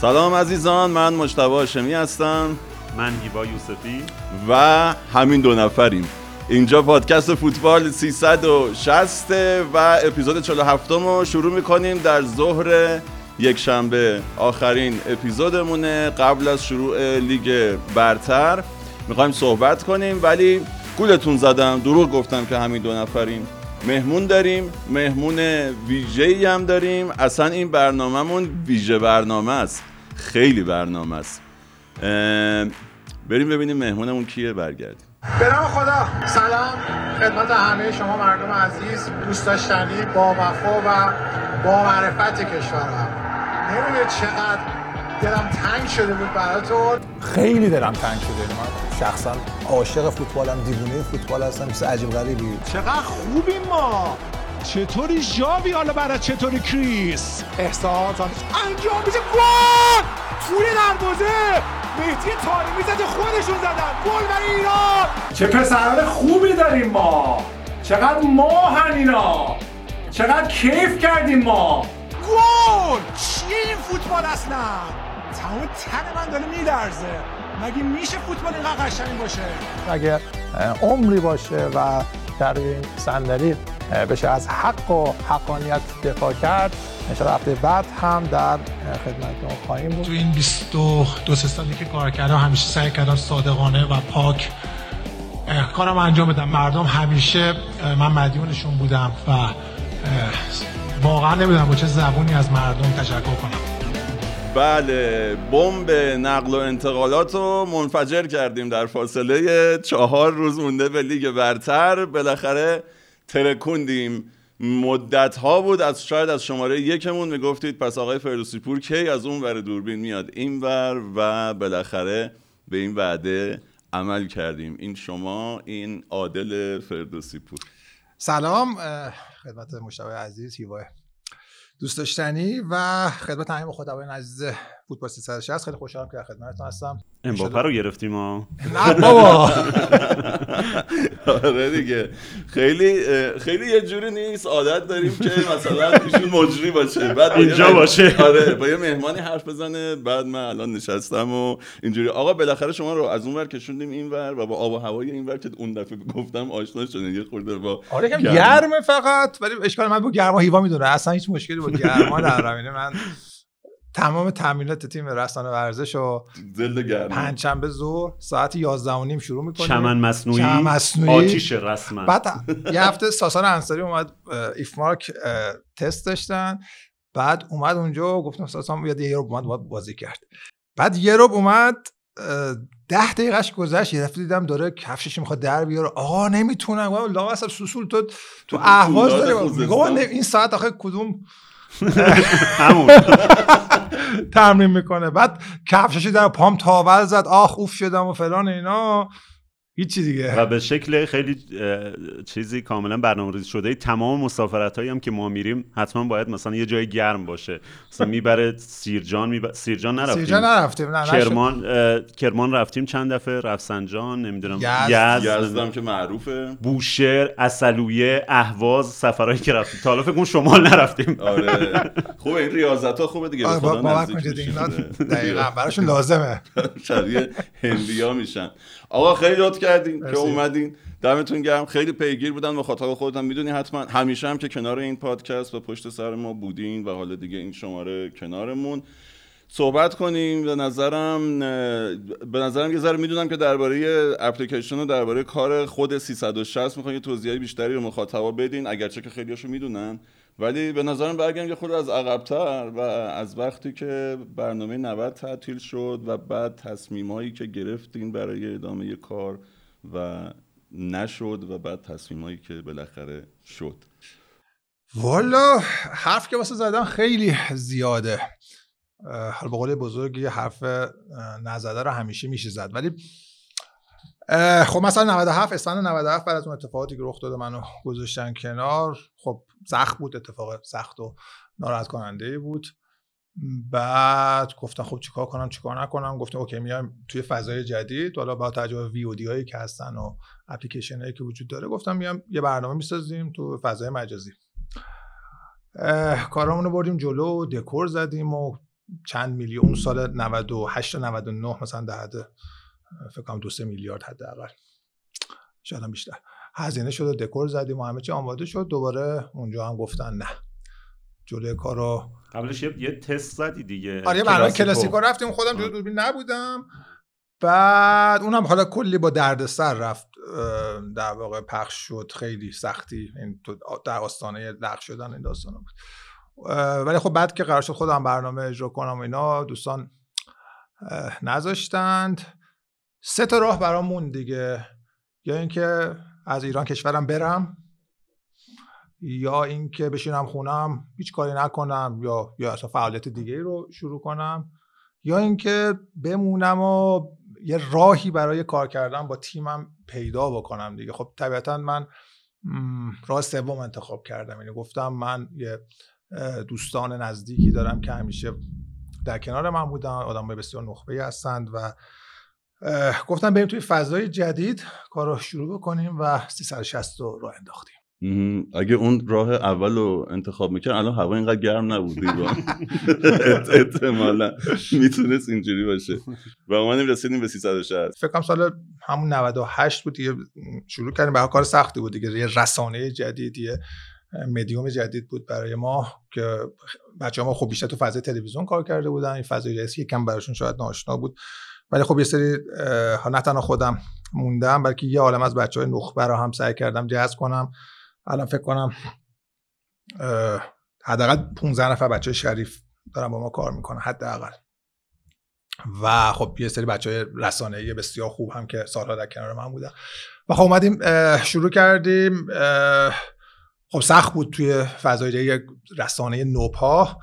سلام عزیزان من مجتبی هاشمی هستم. من هیوا یوسفی. و همین دو نفریم. اینجا پادکست فوتبال 360 و اپیزود 47 رو شروع می‌کنیم در ظهر یک شنبه آخرین اپیزودمونه قبل از شروع لیگ برتر. می‌خوایم صحبت کنیم ولی گولتون زدم دروغ گفتم که همین دو نفریم. مهمون داریم مهمون ویژه هم داریم. اصلا این برنامهمون ویژه برنامه است. خیلی برنامه است. بریم ببینیم مهمونمون کیه برگردیم. به نام خدا. سلام. خدمت همه شما مردم عزیز دوست داشتنی با وفا و با معرفت کشورم. نمی‌دونید چقدر دلم تنگ شده بود براتون. خیلی دلم تنگ شده. من شخصا عاشق فوتبالم دیوونه فوتبال هستم مثل عجیب غریبی. چقدر خوبیم ما. چطوری جاوی حالا برای چطوری کریس؟ احساس انجام میشه. گل! توی دروازه. مهدی تاریمی زده خودشون زدن. گل برای ایران. چه پسران خوبی داریم ما. چقدر ما اینا. چقدر کیف کردیم ما. گل! چیه این فوتبال اصلا؟ تمام تن من داره میلرزه. مگه میشه فوتبال اینقدر قشنگ باشه؟ اگه عمری باشه و در این صندلی بشه از حق و حقانیت دفاع کرد. انشاءالله هفته بعد هم در خدمتتون خواهیم بود. تو این 22 سه سالی که کار کردم همیشه سعی کردم صادقانه و پاک کارم انجام بدم. مردم همیشه من مدیونشون بودم و واقعا نمی‌دونم با چه زبونی از مردم تشکر کنم. بله بمب نقل و انتقالات رو منفجر کردیم در فاصله چهار روز مونده به لیگ برتر. بالاخره ترکوندیم. مدت ها بود از شاید از شماره یکمون می‌گفتید پس آقای فردوسی پور کی از اون ور دوربین میاد؟ این ور و بالاخره به این وعده عمل کردیم. این شما این عادل فردوسی پور. سلام خدمت مشتبه عزیز هیواه دوست داشتنی و خدمت همه خداوند عزیز فوتبال 360 خیلی خوشحالم که در خدمتتون هستم. امباپه رو گرفتیم ها. نه بابا. آره دیگه. خیلی خیلی یه جوری نیست. عادت داریم که مثلا ایشون مجری باشه. بعد اینجا باشه. آره با یه مهمانی حرف بزنه. بعد من الان نشستم و اینجوری. آقا بالاخره شما رو از اون ور کشوندیم این ور و با آب و هوای این ور که اون دفعه گفتم آشنا شدین. یه خورده با آره گرمه فقط. ولی اشکال من با گرما هیوا می‌دونه اصلا هیچ مشکلی با گرما ندارم من تمام تمرینات تیم رسانه ورزش و پنجشنبه ظهر ساعت 11 و نیم شروع می‌کنیم. چمن مصنوعی؟ چمن مصنوعی. آتیش رسما بعد یه هفته ساسان انصاری اومد ایفمارک تست داشتن. بعد اومد اونجا و گفتم ساسان بیاد یه رو اومد باید بازی کرد. بعد یه رو اومد ده دقیقهش گذشت یه دفعه دیدم داره کفشش می‌خواد در بیاره. آقا نمی‌تونم. لا اصلا سوسول تو تو اهواز داره این ساعت آخه کدوم تمرین می‌کنه. بعد کفشش در پام تاول زد. آخ اوف شدم و فلان اینا. هیچی دیگه. و به شکل خیلی چیزی کاملا برنامه ریزی شده. تمام مسافرت هایی هم که ما میریم حتما باید مثلا یه جای گرم باشه. مثلا می‌بره سیرجان می‌بره سیرجان نرفتیم. سیرجان نرفتیم. نه کرمان کرمان رفتیم چند دفعه؟ رفسنجان نمی‌دونم. یزد. یزد. که معروفه. بوشهر اصلویه اهواز سفرهایی که رفتیم. تا حالا فکر شمال نرفتیم. آره. خوبه این ریاضت ها خوبه دیگه. آره با دقیقاً براشون لازمه. شبیه هندیا میشن. آقا خیلی لطف کردین که اومدین. دمتون گرم. خیلی پیگیر بودن. و خاطر خودتون می‌دونی حتما همیشه هم که کنار این پادکست و پشت سر ما بودین و حالا دیگه این شماره کنارمون. صحبت کنیم. به نظرم به نظرم یه ذره می‌دونم که درباره اپلیکیشن و درباره کار خود 360 می‌خوان یه توضیحی بیشتری رو مخاطبا بدین. اگرچه که خیلیاشو می‌دونن. ولی به نظرم برگردیم یه خود از عقبتر و از وقتی که برنامه 90 تعطیل شد و بعد تصمیمایی که گرفتین برای ادامه کار و نشد و بعد تصمیمایی که بالاخره شد. والا حرف که واسه زدن خیلی زیاده. حالا به قول بزرگی حرف نزده رو همیشه میشه زد. ولی خب مثلا 97 اسفند 97 بعد از اون اتفاقاتی که رخ داده منو گذاشتن کنار خب سخت بود اتفاق سخت و ناراحت کننده بود. بعد گفتم خب چیکار کنم چیکار نکنم؟ گفتم اوکی میایم توی فضای جدید. حالا با تجربه وی او دی هایی که هستن و اپلیکیشن هایی که وجود داره گفتم میام یه برنامه می‌سازیم تو فضای مجازی. کارامون رو بردیم جلو دکور زدیم و چند میلیون سال 98 تا 99 مثلا حد فکر کنم 2 میلیارد حداقل. شاید هم بیشتر. هزینه شد و دکور زدیم و همه چی آماده شد. دوباره اونجا هم گفتن نه. جلوی کارو قبلش یه تست زدی دیگه. آره برنامه کلاسیکو. رفتیم. خودم جلوی دوربین نبودم. بعد اونم حالا کلی با دردسر رفت. در واقع پخش شد. خیلی سختی. این در آستانه لغ شدن این داستان بود. ولی خب بعد که قرار شد خودم برنامه اجرا کنم و اینا دوستان نذاشتند. سه تا راه برامون دیگه. یا اینکه از ایران کشورم برم یا اینکه بشینم خونم هیچ کاری نکنم یا یا اصلا فعالیت دیگه رو شروع کنم. یا اینکه بمونم و یه راهی برای کار کردن با تیمم پیدا بکنم دیگه. خب طبیعتا من راه سوم انتخاب کردم. یعنی گفتم من یه دوستان نزدیکی دارم که همیشه در کنار من بودن آدم بسیار نخبه هستند و گفتم بریم توی فضای جدید کار رو شروع بکنیم و 360 رو راه انداختیم. اگه اون راه اول رو انتخاب می‌کرد الان هوا اینقدر گرم نبود احتمالا می‌تونست اینجوری باشه. و اومدیم رسیدیم به 360 فکر کنم سال همون 98 بود دیگه شروع کردیم. به کار سختی بود دیگه. یه رسانه جدید یه مدیوم جدید بود برای ما که بچه ما خب بیشتر تو فضای تلویزیون کار کرده بودن. این فضای جدید یکم براشون شاید ناشنا بود. ولی خب یه سری نه تنها خودم موندم بلکه یه عالم از بچه های نخبه رو هم سعی کردم جذب کنم. الان فکر کنم حداقل 15 نفر بچه شریف دارن با ما کار می‌کنن حداقل. و خب یه سری بچه های رسانه بسیار خوب هم که سالها در کنار من بودن. و خب اومدیم شروع کردیم خب سخت بود توی فضای یک رسانه نوپا.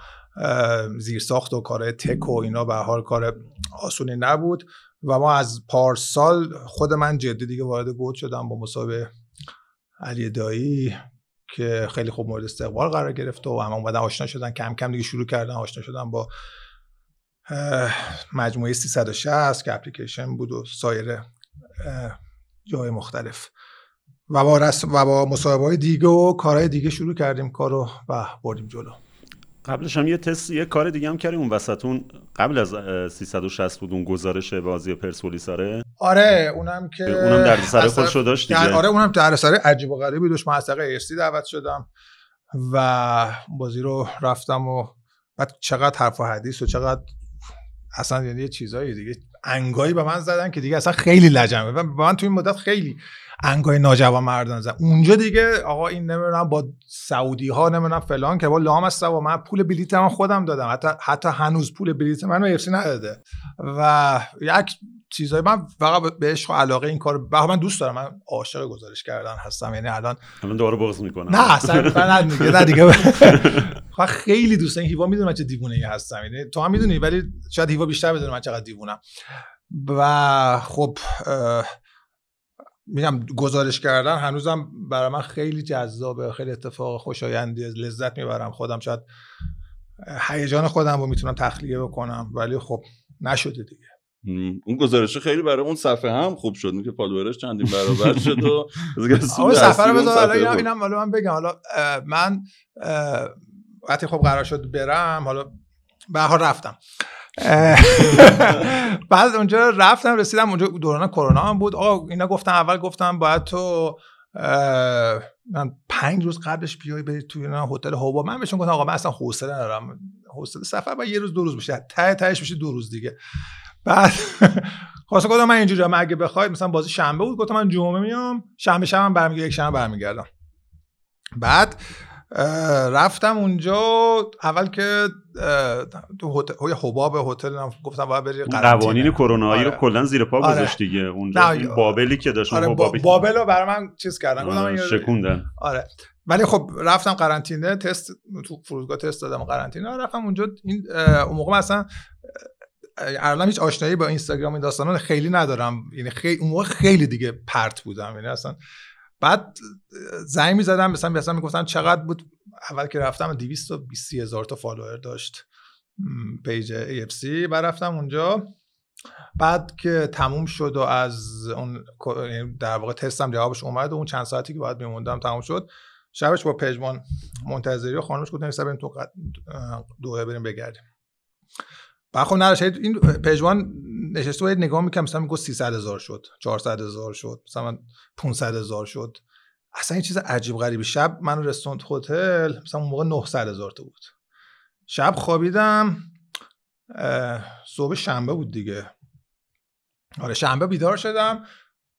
زیرساخت و کار تک و اینا به حال کار آسونی نبود. و ما از پارسال خود من جدی دیگه وارد گود شدم با مصاحبه علی دایی که خیلی خوب مورد استقبال قرار گرفت و همه اومدن آشنا شدن کم کم دیگه شروع کردن آشنا شدن با مجموعه 360 که اپلیکیشن بود و سایر جای مختلف. و با, و با مصاحبه های دیگه و کارهای دیگه شروع کردیم کارو و بردیم جلو. قبلش هم یه تست یه کار دیگه هم کردیم. اون وسطون قبل از 360 بود اون گزارش بازی پرسپولیس آره آره اونم که اونم در سر خودش رو داشت دیگه. آره اونم در سر عجیب و غریبی داشت. من از طریق دعوت شدم و بازی رو رفتم و بعد چقدر حرف و حدیث و چقدر اصلا یعنی یه چیزایی دیگه. انگایی به من زدن که دیگه اصلا خیلی لجمه و من تو این مدت خیلی انگای ناجوان مردان زد اونجا دیگه آقا این نمی‌دونم با سعودی ها نمی‌دونم فلان که با لام است و من پول بلیت من خودم دادم. حتی حتی هنوز پول بلیت من رو نداده. و یک چیزایی. من فقط به عشق و علاقه این کار من دوست دارم. من عاشق گزارش کردن هستم. یعنی الان الان دوباره بغض می‌کنم. نه اصلا نه دیگه نه دیگه. خیلی دوست این هیوا می‌دونه من چه دیوونه ای هستم. یعنی تو هم می‌دونی ولی شاید هیوا بیشتر بدونه من چقدر دیوونم. و خب میگم گزارش کردن هنوزم برای من خیلی جذابه. خیلی اتفاق خوشایندی لذت می‌برم. خودم شاید هیجان خودم رو می‌تونم تخلیه بکنم. ولی خب نشده دیگه. اون گزارش خیلی برای اون صفحه هم خوب شد. که فالوورش چندین برابر شد و اون صفحه رو بذار اینم حالا من بگم. حالا من وقتی خب قرار شد برم حالا به رفتم. بعد اونجا رفتم رسیدم اونجا دوران کرونا هم بود. آقا اینا گفتم اول گفتم باید تو من پنج روز قبلش بیای بری توی هتل هوا. من بهشون گفتم آقا من اصلا حوصله ندارم. حوصله سفر با یه روز دو روز بشه ته تهش بشه دو روز دیگه. بعد خواستم گفتم من اینجوری هم اگه بخواید مثلا بازی شنبه بود گفتم من جمعه میام شنبه شب برمیگردم یک شنبه برمیگردم. بعد رفتم اونجا اول که تو هتل حباب هتل گفتم باید بری قوانین کرونایی رو آره. کلا زیر پا آره. گذاشت دیگه. اونجا این بابلی که داشت آره بابل رو برای من چیز کردن. آره شکوندن. آره. ولی خب رفتم قرنطینه تست تو فرودگاه تست دادم قرنطینه رفتم اونجا این اون موقع مثلا الان هیچ آشنایی با اینستاگرام این داستانا خیلی ندارم. یعنی خیلی اون موقع خیلی دیگه پرت بودم. یعنی اصلا بعد زنگ می‌زدم مثلا مثلا می‌گفتن چقدر بود؟ اول که رفتم 220 هزار تا follower داشت. page AFC بعد رفتم اونجا. بعد که تموم شد و از اون یعنی در واقع تستم جوابش اومد و اون چند ساعتی که باید میموندم تموم شد. شبش با پژمان منتظری و خانمش گفتن بریم تو دوه بریم بگردیم. بعد خب نداشت. این پژوان نشسته باید نگاه می‌کنم مثلا میگه 300 هزار شد 400 هزار شد مثلا 500 هزار شد. اصلا این چیز عجیب غریبی. شب من رستوران هتل مثلا اون موقع 900 هزار تا بود. شب خوابیدم صبح شنبه بود دیگه. آره شنبه بیدار شدم.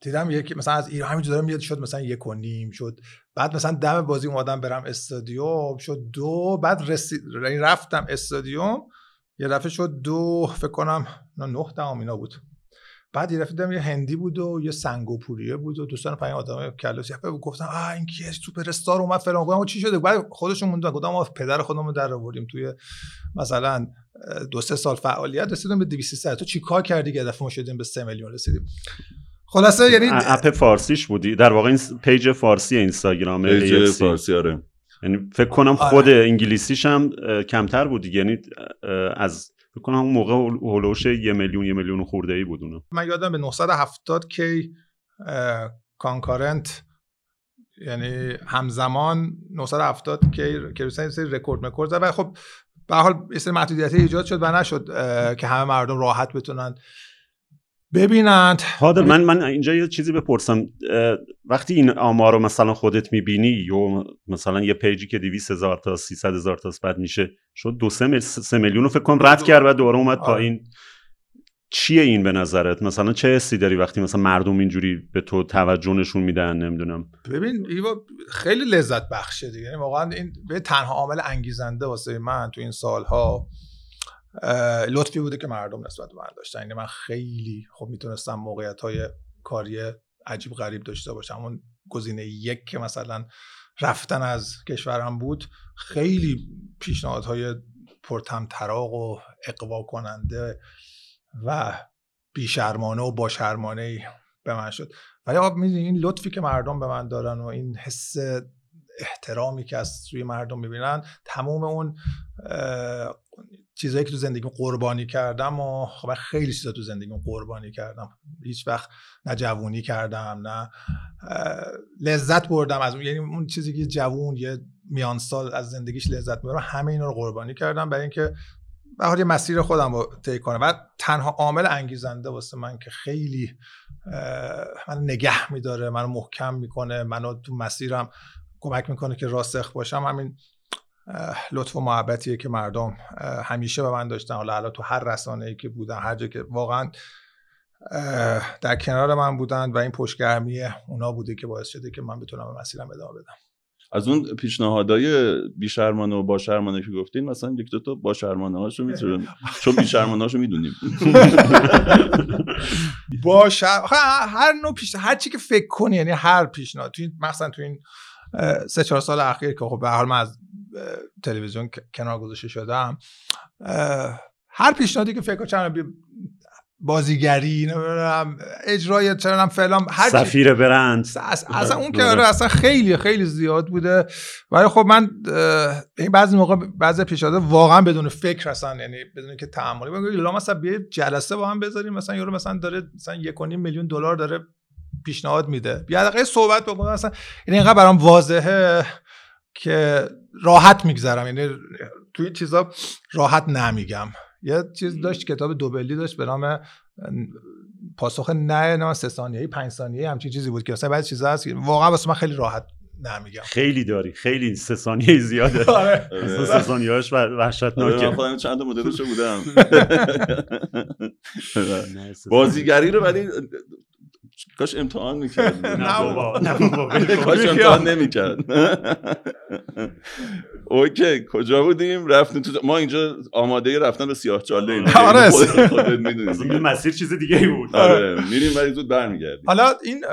دیدم یکی مثلا از ایران همینجور دارم میاد شد مثلا یک و نیم شد. بعد مثلا دم بازی اومدم برم استادیوم شد دو بعد رسید رفتم استادیوم. یه دفعه شد دو فکر کنم نه دهم اینا بود. بعد یه دفعه یه هندی بود و یه سنگوپوریه بود و دوستان پایین آدم کلاسی گفتم آ این کیه سوپر استار اومد فلان. گفتم چی شده؟ بعد خودشون موندن. گفتم ما پدر خودمون در آوردیم توی مثلا دو سه سال فعالیت رسیدیم به 200 تو چیکار کردی که دفعه ما شدیم به 3 میلیون رسیدیم؟ خلاصه یعنی اپ فارسیش بودی؟ در واقع این page فارسی اینستاگرام page فارسی آره. یعنی فکر کنم خود آره. انگلیسیش هم کمتر بود یعنی از فکر کنم اون موقع حولوش یه میلیون یه میلیون خورده ای بود اونو. من یادم به 970 K concurrent یعنی همزمان 970 K که سری رکورد مکورد و خب به حال یه سری محدودیت ایجاد شد و نشد که همه مردم راحت بتونن ببینند. من من اینجا یه چیزی بپرسم. وقتی این آمار رو مثلا خودت می‌بینی یا مثلا یه پیجی که 200 هزار تا 300 هزار تا بعد میشه شد دو سه, سه میلیون رو فکر کنم رد کرد و دوباره اومد پایین. چیه این به نظرت؟ مثلا چه حسی داری وقتی مثلا مردم اینجوری به تو توجه نشون میدن؟ نمی‌دونم. ببین ایوا خیلی لذت بخشه دیگه. یعنی واقعا این به تنها عامل انگیزنده واسه من تو این سالها. لطفی بوده که مردم نسبت من داشتن. یعنی من خیلی خب می‌تونستم موقعیت های کاری عجیب غریب داشته باشم. اون گزینه یک که مثلا رفتن از کشورم بود خیلی پیشنهادهای پرتمطراق و اقوا کننده و بیشرمانه و باشرمانه به من شد. ولی آب می‌دونی این لطفی که مردم به من دارن و این حس احترامی که از روی مردم می‌بینن تموم اون چیزایی که تو زندگی قربانی کردم و خب خیلی چیزا تو زندگی قربانی کردم. هیچ وقت نه جوونی کردم نه لذت بردم از اون. یعنی اون چیزی که جوون یه میان سال از زندگیش لذت می‌بره همه اینا رو قربانی کردم برای اینکه به مسیر خودم رو طی کنم. و تنها عامل انگیزنده واسه من که خیلی من نگه میداره منو محکم می‌کنه منو تو مسیرم کمک می‌کنه که راسخ باشم همین لطف و محبتیه که مردم همیشه به من داشتن. حالا تو هر رسانه ای که بودن هر جا که واقعا در کنار من بودن و این پشتگرمی اونا بوده که باعث شده که من بتونم به مسیرم ادامه بدم. از اون پیشنهادهای بیشرمانه و با شرمانه که گفتین مثلا یک دو تا با شرمانه هاشو می‌تونیم چون بیشرمانه هاشو می‌دونیم با هر نوع پیش هر چی که فکر کنی یعنی هر پیشنهاد. تو مثلا تو این سه چهار سال اخیر که خب به حال من از تلویزیون کنار گذاشته شدم. هر پیشنهادی که فکر کنم بازیگری نمی‌دونم اجرای چرا فلان هر سفیر برند. اصلا اون که آره اصلا خیلی خیلی زیاد بوده. ولی خب من این بعضی موقع بعضی پیشنهاد واقعا بدون فکر هستن یعنی بدون که تعاملی بگم. لا مثلا بیا جلسه با هم بذاریم مثلا یورو مثلا داره مثلا 1.5 میلیون دلار داره پیشنهاد میده. بیا دقیقه صحبت بکنم مثلا این اینقدر برام واضحه. که راحت میگذرم. یعنی توی چیزا راحت نمیگم. یه چیز داشت کتاب دوبلی داشت به نام پاسخ نه نه سه ثانیه‌ای 5 ثانیه‌ای همچین چیزی بود که مثلا بعضی چیزا هست واقعا واسه من خیلی راحت نمیگم. خیلی داری. خیلی سه ثانیه زیاده. آره. سه ثانیه‌اش وحشتناکه. من خودم چند مدلشو بودم. بازیگری رو ولی کاش امتحان می‌کرد نه بابا نه بابا کاش امتحان نمی‌کرد. اوکی کجا بودیم؟ رفتیم تو ما اینجا آماده رفتن به سیاه چاله ایم آره. این مسیر چیز دیگه ای بود. آره میریم ولی زود برمیگردیم. حالا این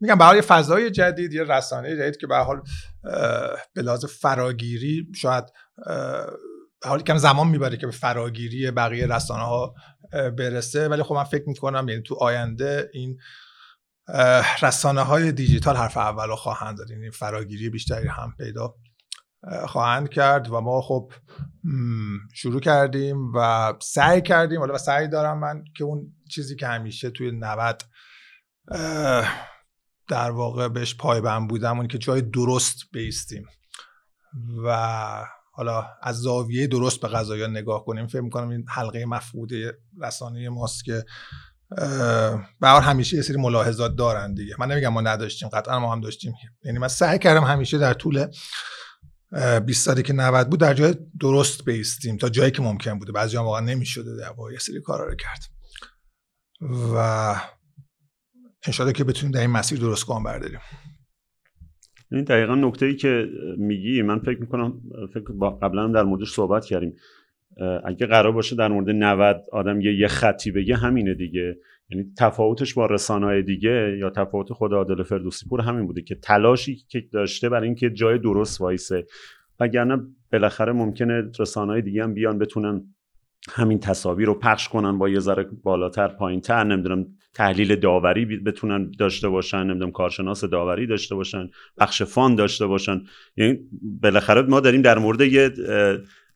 میگم برای فضای جدید یه رسانه جدید که به حال به لحاظ فراگیری شاید حالی کم زمان می‌بره که به فراگیری بقیه رسانه ها برسه. ولی خب من فکر می‌کنم یعنی تو آینده این رسانه های دیجیتال حرف اول رو خواهند داد یعنی فراگیری بیشتری هم پیدا خواهند کرد و ما خب شروع کردیم و سعی کردیم. حالا و سعی دارم من که اون چیزی که همیشه توی 90 در واقع بهش پایبند بودم اون که جای درست بیستیم. و حالا از زاویه درست به قضایا نگاه کنیم. فکر می‌کنم این حلقه مفقوده رسانه ماست که به همیشه یه سری ملاحظات دارن دیگه. من نمیگم ما نداشتیم قطعا ما هم داشتیم. یعنی من سعی کردم همیشه در طول 20 سالی که 90 بود در جای درست بیستیم تا جایی که ممکن بوده. بعضی هم واقعا نمی‌شده در یه سری کارا رو کرد. و انشالله که بتونیم در این مسیر درست گام برداریم. این دقیقا نکته ای که میگی من فکر می‌کنم فکر قبلا در موردش صحبت کردیم. اگه قرار باشه در مورد 90 آدم یه, یه خطی بگه همینه دیگه. یعنی تفاوتش با رسانه‌های دیگه یا تفاوت خود عادل فردوسی پور همین بوده که تلاشی که داشته برای اینکه جای درست وایسه. وگرنه بالاخره ممکنه رسانه‌های دیگه هم بیان بتونن همین تصاویر رو پخش کنن با یه ذره بالاتر پایینتر نمی‌دونم تحلیل داوری بتونن داشته باشن نمی‌دونم کارشناس داوری داشته باشن بخش فان داشته باشن. یعنی بالاخره ما داریم در مورد یه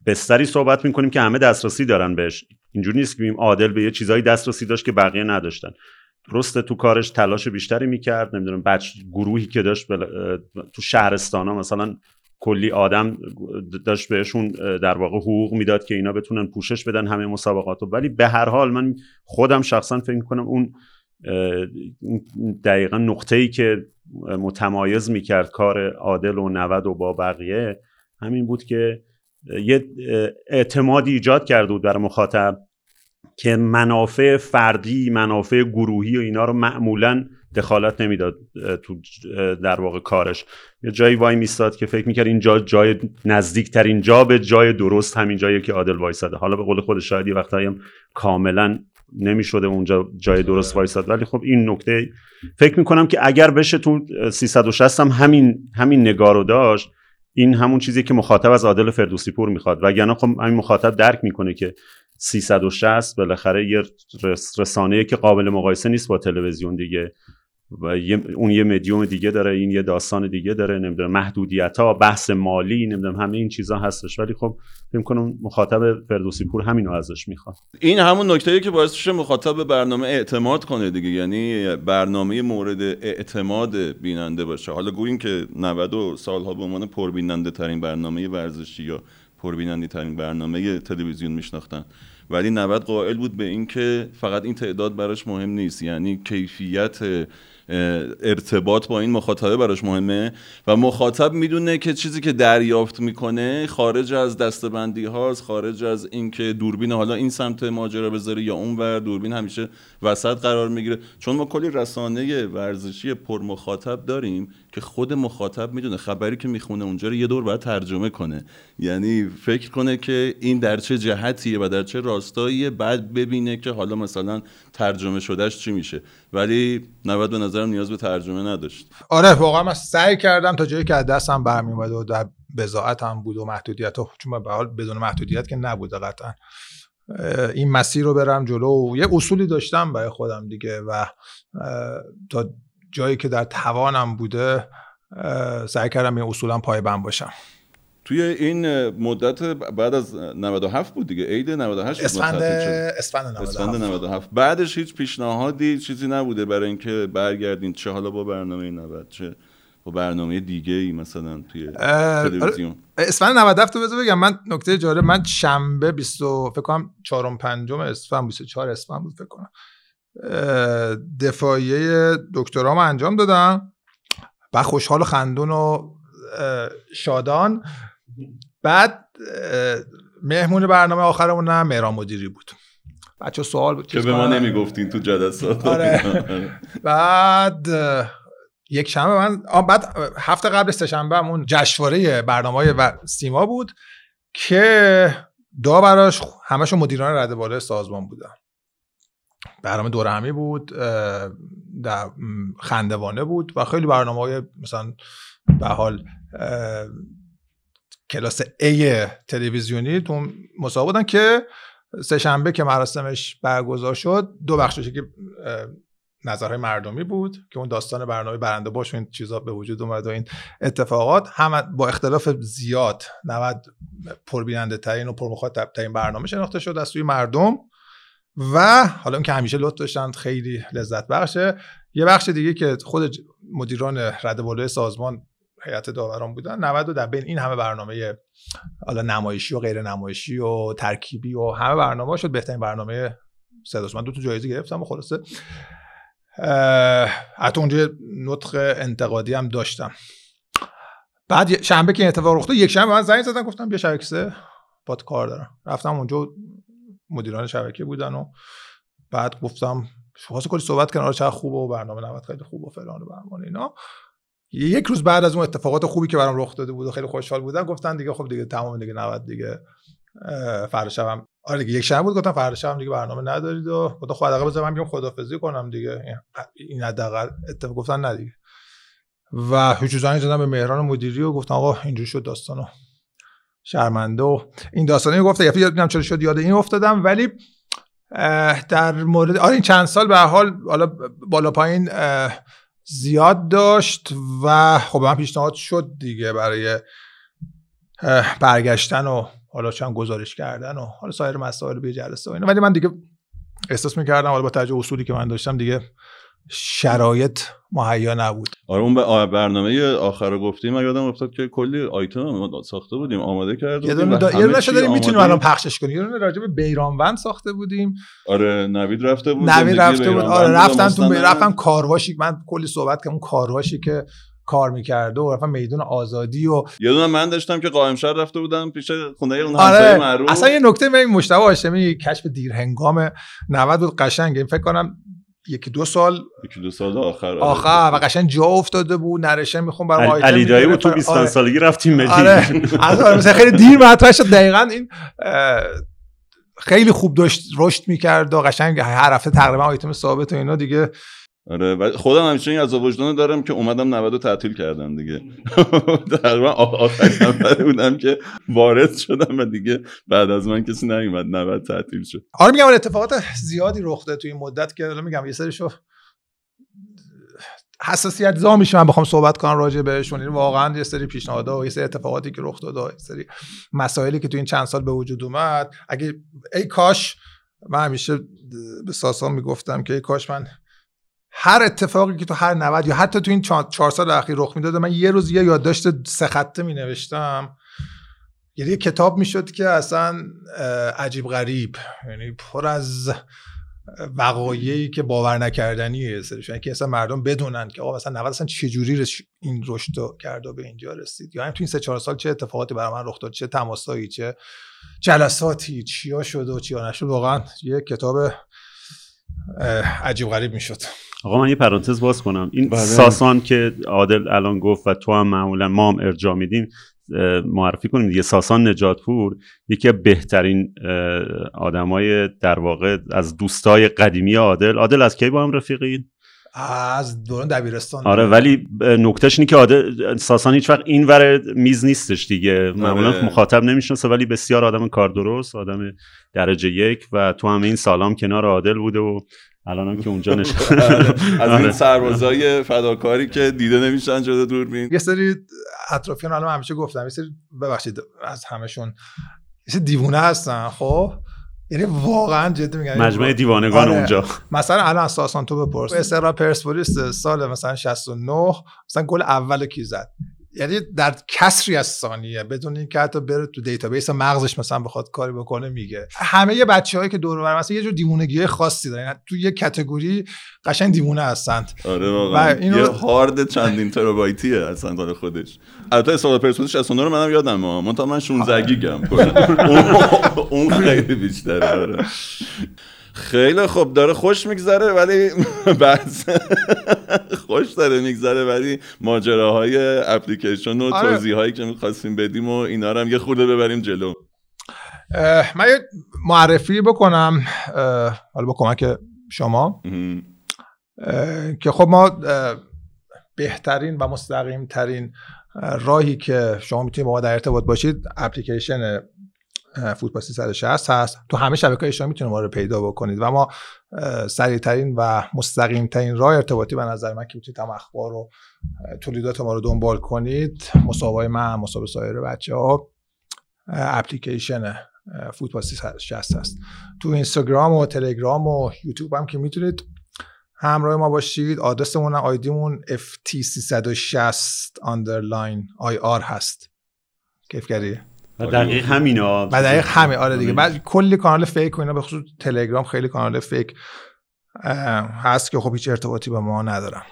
بستری صحبت می‌کنیم که همه دسترسی دارن بهش. اینجوری نیست که عادل به یه چیزایی دسترسی داشت که بقیه نداشتن. درسته تو کارش تلاش بیشتری می‌کرد نمی‌دونم بچ گروهی که داشت بل... تو شهرستان ها مثلا کلی آدم داشت بهشون در واقع حقوق می‌داد که اینا بتونن پوشش بدن همه مسابقات ولی به هر حال من خودم شخصا فکر می‌کنم اون دقیقا نقطه ای که متمایز می‌کرد کار عادل و نود و با بقیه همین بود که یه اعتمادی ایجاد کرده بود برای مخاطب که منافع فردی منافع گروهی و اینا رو معمولا دخالت نمی‌داد تو در واقع کارش. یه جایی وای میستاد که فکر می‌کرد این جا جای نزدیک ترین جا به جای درست همین جایی که عادل وایساده. حالا به قول خود شاید یه وقتایی هم کاملا نمی‌شده اونجا جای درست وایساد. ولی خب این نکته فکر می‌کنم که اگر بشه تو 360 هم همین همین نگاه رو داشت این همون چیزی که مخاطب از عادل فردوسی پور می‌خواد. وگرنه خب همین مخاطب درک می‌کنه که 360 بالاخره یه رسانه که قابل مقایسه نیست با تلویزیون دیگه. و اون یه مدیوم دیگه داره این یه داستان دیگه داره نمی‌دونم محدودیت ها بحث مالی نمی‌دونم همه این چیزها هستش. ولی خب فکر کنم مخاطب فردوسی پور همینو ازش می‌خواد. این همون نکته که باعث میشه مخاطب برنامه اعتماد کنه دیگه. یعنی برنامه مورد اعتماد بیننده باشه. حالا گوییم که 90 سالها به عنوان پربیننده ترین برنامه ورزشی یا پربیننده ترین برنامه تلویزیون میشناختن. ولی 90 قائل بود به اینکه فقط این تعداد براش مهم نیست. یعنی کیفیت ارتباط با این مخاطبه براش مهمه و مخاطب می‌دونه که چیزی که دریافت می‌کنه خارج از دستبندی هاست خارج از اینکه دوربین حالا این سمت ماجرا بذاره یا اون ور دوربین همیشه وسط قرار می‌گیره. چون ما کلی رسانه ورزشی پر مخاطب داریم که خود مخاطب می‌دونه. خبری که می‌خونه اونجا رو یه دور باید ترجمه کنه. یعنی فکر کنه که این در چه جهتیه و در چه راستاییه بعد ببینه که حالا مثلا ترجمه شدهش چی میشه. ولی 90 به نظرم نیاز به ترجمه نداشت. آره واقعا من سعی کردم تا جایی که از دستم برمیومد و در بزاعت هم بود و محدودیت ها چون به حال بدون محدودیت که نبوده قطعا. این مسیر رو برم جلو یه اصولی داشتم برای خودم دیگه و تا جایی که در توانم بوده سعی کردم این اصولا پایبند باشم. توی این مدت بعد از 97 بود دیگه. عید 98 اسفند اسفند 97. 97 بعدش هیچ پیشنهادی چیزی نبوده برای اینکه برگردین. چه حالا با برنامه 90 چه با برنامه دیگه ای مثلا توی تلویزیون؟ اسفند 97 تو بذار بگم. من نکته جالب من شنبه 20 فکر کنم 4 5 اسفند 24 اسفند بود فکر کنم. دفاعیه دکترام انجام دادم. و خوشحال و خندون و شادان. بعد مهمون برنامه آخرمون هم مهران مدیری بود. بچه سوال بود که به ما نمی‌گفتین تو جلسات. آره. بعد یک شنبه من بعد هفته قبل سه شنبه همون جشنواره برنامه و سیما بود که دا براش همشون مدیران رده بالا سازمان بودن. برنامه دور همی بود در خندوانه بود و خیلی برنامه های مثلا به حال کلاس A تلویزیونی تو مسابقه بودن که سه شنبه که مراسمش برگزار شد دو بخشش که نظرهای مردمی بود که اون داستان برنامه برنده باش و این چیزا به وجود اومد و این اتفاقات. هم با اختلاف زیاد 90 پربیننده ترین و پرمخاطب ترین برنامه شناخته شد از سوی مردم و حالا اون که همیشه لطف داشتن خیلی لذت بخشه. یه بخش دیگه که خود مدیران رده بالای سازمان هیئت داوران بودن. 90 در بین این همه برنامه حالا نمایشی و غیر نمایشی و ترکیبی و همه برنامه شد. بهترین برنامه صدا من دو تا جایزه گرفتم و خلاصه حتی اونجا نطق انتقادی هم داشتم. بعد شنبه که این اتفاق رخ یک شنبه من زنگ زدن گفتم بیا شبکه سه باد کار دارم. رفتم اونجا مدیران شبکه بودن و بعد گفتم واسه کلی صحبت آره چقدر خوبه و برنامه 90 خیلی خوب و فلان و اینا. یک روز بعد از اون اتفاقات خوبی که برام رخ داده بود و خیلی خوشحال بودم گفتن دیگه خب دیگه تمام دیگه 90 دیگه فردا شبم آره دیگه یک شب بود گفتم فردا شب دیگه برنامه ندارید و گفتم خب حداقل بذار من بیام خدافظی کنم دیگه. این حداقل اتفاق گفتن نه دیگه. و زنگ زدم به مهران مدیری و گفتم آقا اینجوری شد داستانو. شرمنده و این داستانی گفته یه یاد چرا شد یاد این افتادم ولی در مورد آره این چند سال به حال حالا بالا پایین زیاد داشت و خب من پیشنهاد شد دیگه برای برگشتن و حالا چند گزارش کردن و حالا سایر مسائل به جلسه و اینا. ولی من دیگه احساس می‌کردم حالا با توجه اصولی که من داشتم دیگه شرایط مهیا نبود. آره اون برنامه آخر رو گفتیم من یادم افتاد که کلی آیتم ما ساخته بودیم آماده کرده یه دونه دا... یه دونه داریم می‌تونیم الان پخشش کنیم. یه دونه راجع به بیرانوند ساخته بودیم. آره نوید رفته بود نوید رفته بود. آره رفتن تو رفتم کارواشی من کلی صحبت کردم اون کارواشی که کار می‌کرده و رفتم میدون آزادی و یه دونه من داشتم که قائم شهر رفته بودم پیش خونه اون آره. معروف. اصلا یه نکته من مشتبه هاشمی کشف دیر هنگام 90 بود قشنگه. فکر کنم یکی دو سال. یکی دو سال آخر. آره. آخر. و قشنگ جا افتاده بود. نرشه می‌خوام برای علی, علی دایی بود تو 20 آره. سالگی رفتیم ملی. آره. مثلا خیلی دیر مطرح شد. دقیقا این خیلی خوب داشت رشد می‌کرد و قشنگ هر هفته تقریبا آیتم ثابت و اینا دیگه آره و خودم همیشه این از وجدان دارم که اومدم 90 تعطیل کردم دیگه. تقریبا آخرین نفر بودم که وارد شدم و دیگه بعد از من کسی نیومد 90 تعطیل شد. آره میگم اتفاقات زیادی رخ داده توی این مدت که میگم یه سریشو حساسیت زا میشه من بخوام صحبت کنم راجع بهشون. یعنی واقعا یه سری پیشنهادها و یه سری اتفاقاتی که رخ داده یه سری مسائلی که تو این چند سال به وجود اومد. اگه ای کاش من همیشه به ساسان می‌گفتم که ای کاش من هر اتفاقی که تو هر 90 یا حتی تو این چهار سال اخیر رخ می‌داده من یه روز یه یادداشت سه خطه می نوشتم یعنی یه کتاب می‌شد که اصلا عجیب غریب. یعنی پر از وقایعی که باور نکردنیه سرش یعنی که اصلا مردم بدونن که آقا اصلا 90 اصلا چجوری این رشد کرد و به اینجا رسید. یا هم تو این سه چهار سال چه اتفاقاتی برای من رخ داد چه تماسایی چه جلساتی چیا شد و چیا نشد. واقعا یه کتاب عجیب غریب می‌شد. آقا من یه پرانتز باز کنم. این بله. ساسان که عادل الان گفت و تو هم معمولا ما هم ارجا میدیم معرفی کنیم دیگه. ساسان نجاتپور یکی از بهترین آدمای در واقع از دوستای قدیمی عادل. عادل از کی با هم رفیقین؟ از دوران دبیرستان. آره ولی نکتهش اینه که عادل ساسان هیچ وقت این ور میز نیستش دیگه. معمولا آره. مخاطب نمی‌شناسه ولی بسیار آدم کار درست آدم درجه یک و تو همه این سالام کنار عادل بوده و الان هم که اونجا نشسته آره. از این آره. سربازای فداکاری که دیده نمیشن دور دوربین. یه سری اطرافیان الان همیشه گفتم یه سری ببخشید از همشون یه سری دیوونه هستن خب؟ یعنی واقعا جدی میگم. مجمع دیوانگان آره. اونجا. مثلا الان اساسا تو بپرس. استقلال پرسپولیس سال مثلا 69 مثلا گل اول کی زد؟ یعنی در کسری از ثانیه بدون اینکه حتی بره تو database مغزش مثلا بخواد کاری بکنه میگه. همه بچه‌هایی که دور و مثلا یه جور دیوونگی خاصی دارن. تو یه category قشنگ دیوونه هستند آره واقعا. اینو... یه هارد چندین ترابایتیه اصلا داره خودش. البته سال پرسپولیس 69 رو منم یادم من تا من 16 گیگم اون خیلی بیشتره. آره. خیلی خوب داره خوش میگذره ولی بعض خوش داره میگذره ولی ماجراهای اپلیکیشن و آره. توضیح هایی که می‌خواستیم بدیم و اینا رو هم یه خورده ببریم جلو. من یه معرفی بکنم حالا با کمک شما. که خب ما بهترین و مستقیم ترین راهی که شما می‌تونید با ما در ارتباط باشید اپلیکیشن فوتبال 360 هست. تو همه شبکه اجتماعی می‌تونید ما رو پیدا بکنید. و ما سریعترین و مستقیم ترین راه ارتباطی به نظر من که می‌تونید هم اخبار و تولیدات ما رو دنبال کنید مسابقه من مسابقه سایر بچه ها اپلیکیشن فوتبال 360 هست. تو اینستاگرام و تلگرام و یوتیوب هم که می‌تونید همراه ما باشید. آدرسمون آیدیمون ft360 underline ir هست. کیف کردی؟ و دقیق همینا و دقیق همین آره دیگه. بعد کلی کانال فیک و اینا به خصوص تلگرام خیلی کانال فیک هست که خب هیچ ارتباطی به ما ندارن.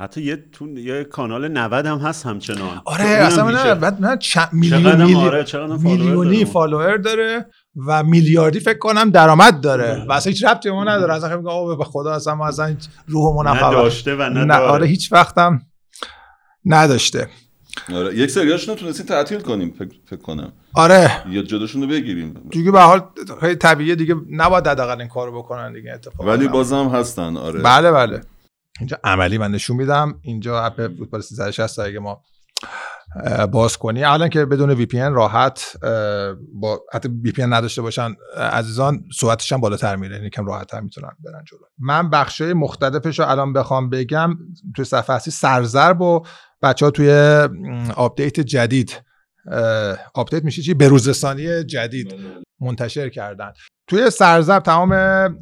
حتی یه تو یه کانال 90 هم هست همچنان. آره اصلا من بعد من میلیون آره میلیونی فالوور داره و میلیاردی فکر کنم درآمد داره. و اصلا هیچ ربطی ما نداره. اصلا میگم به خدا اصلا ما اصلا روحمون نه داشته و نه, نه آره هیچ وقتم نداشته. آره. یک سریاشون تونستین تعطیل کنیم فکر کنم. آره. یا جداشون رو بگیریم. دیگه به حال خیلی طبیعیه دیگه نباید حداقل این کارو بکنن دیگه اتفاقا ولی بازم هستن آره. بله بله. اینجا عملی من نشون میدم. اینجا app فوتبال 360 اگه ما باز کنی. الان که بدون VPN راحت با حتی VPN نداشته باشن عزیزان سرعتش هم بالاتر میره. یعنی کم راحت تر می‌تونن برن جلو. من بخشای مختلفش رو الان بخوام بگم. توی صفحه اصلی سرضرب و بچه ها توی update جدید update میشه چی؟ بروزرسانی جدید منتشر کردن. توی سرضرب تمام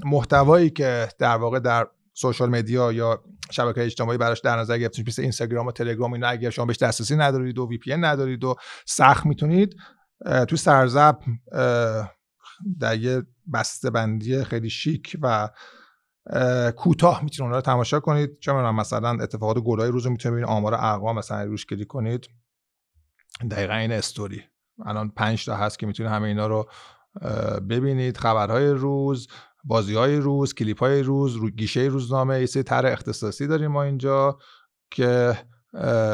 محتوایی که در واقع در social media یا شبکه اجتماعی براش در نظر گرفتیم مثل اینستاگرام و تلگرام اینا اگر شما بهش دسترسی ندارید و VPN ندارید و سخت می‌تونید تو سرضرب در یه بسته بندی خیلی شیک و کوتاه می‌تونید اونها رو تماشا کنید. چه مثلا اتفاقات گلای روز رو می‌تونید ببینید. آمار ارقام مثلا روش کلیک کنید. دقیقا این استوری. الان پنج تا هست که می‌تونید همه اینا رو ببینید. خبرهای روز بازی های روز کلیپ های روز رو گیشه روزنامه یه سری طرح اختصاصی داریم ما اینجا که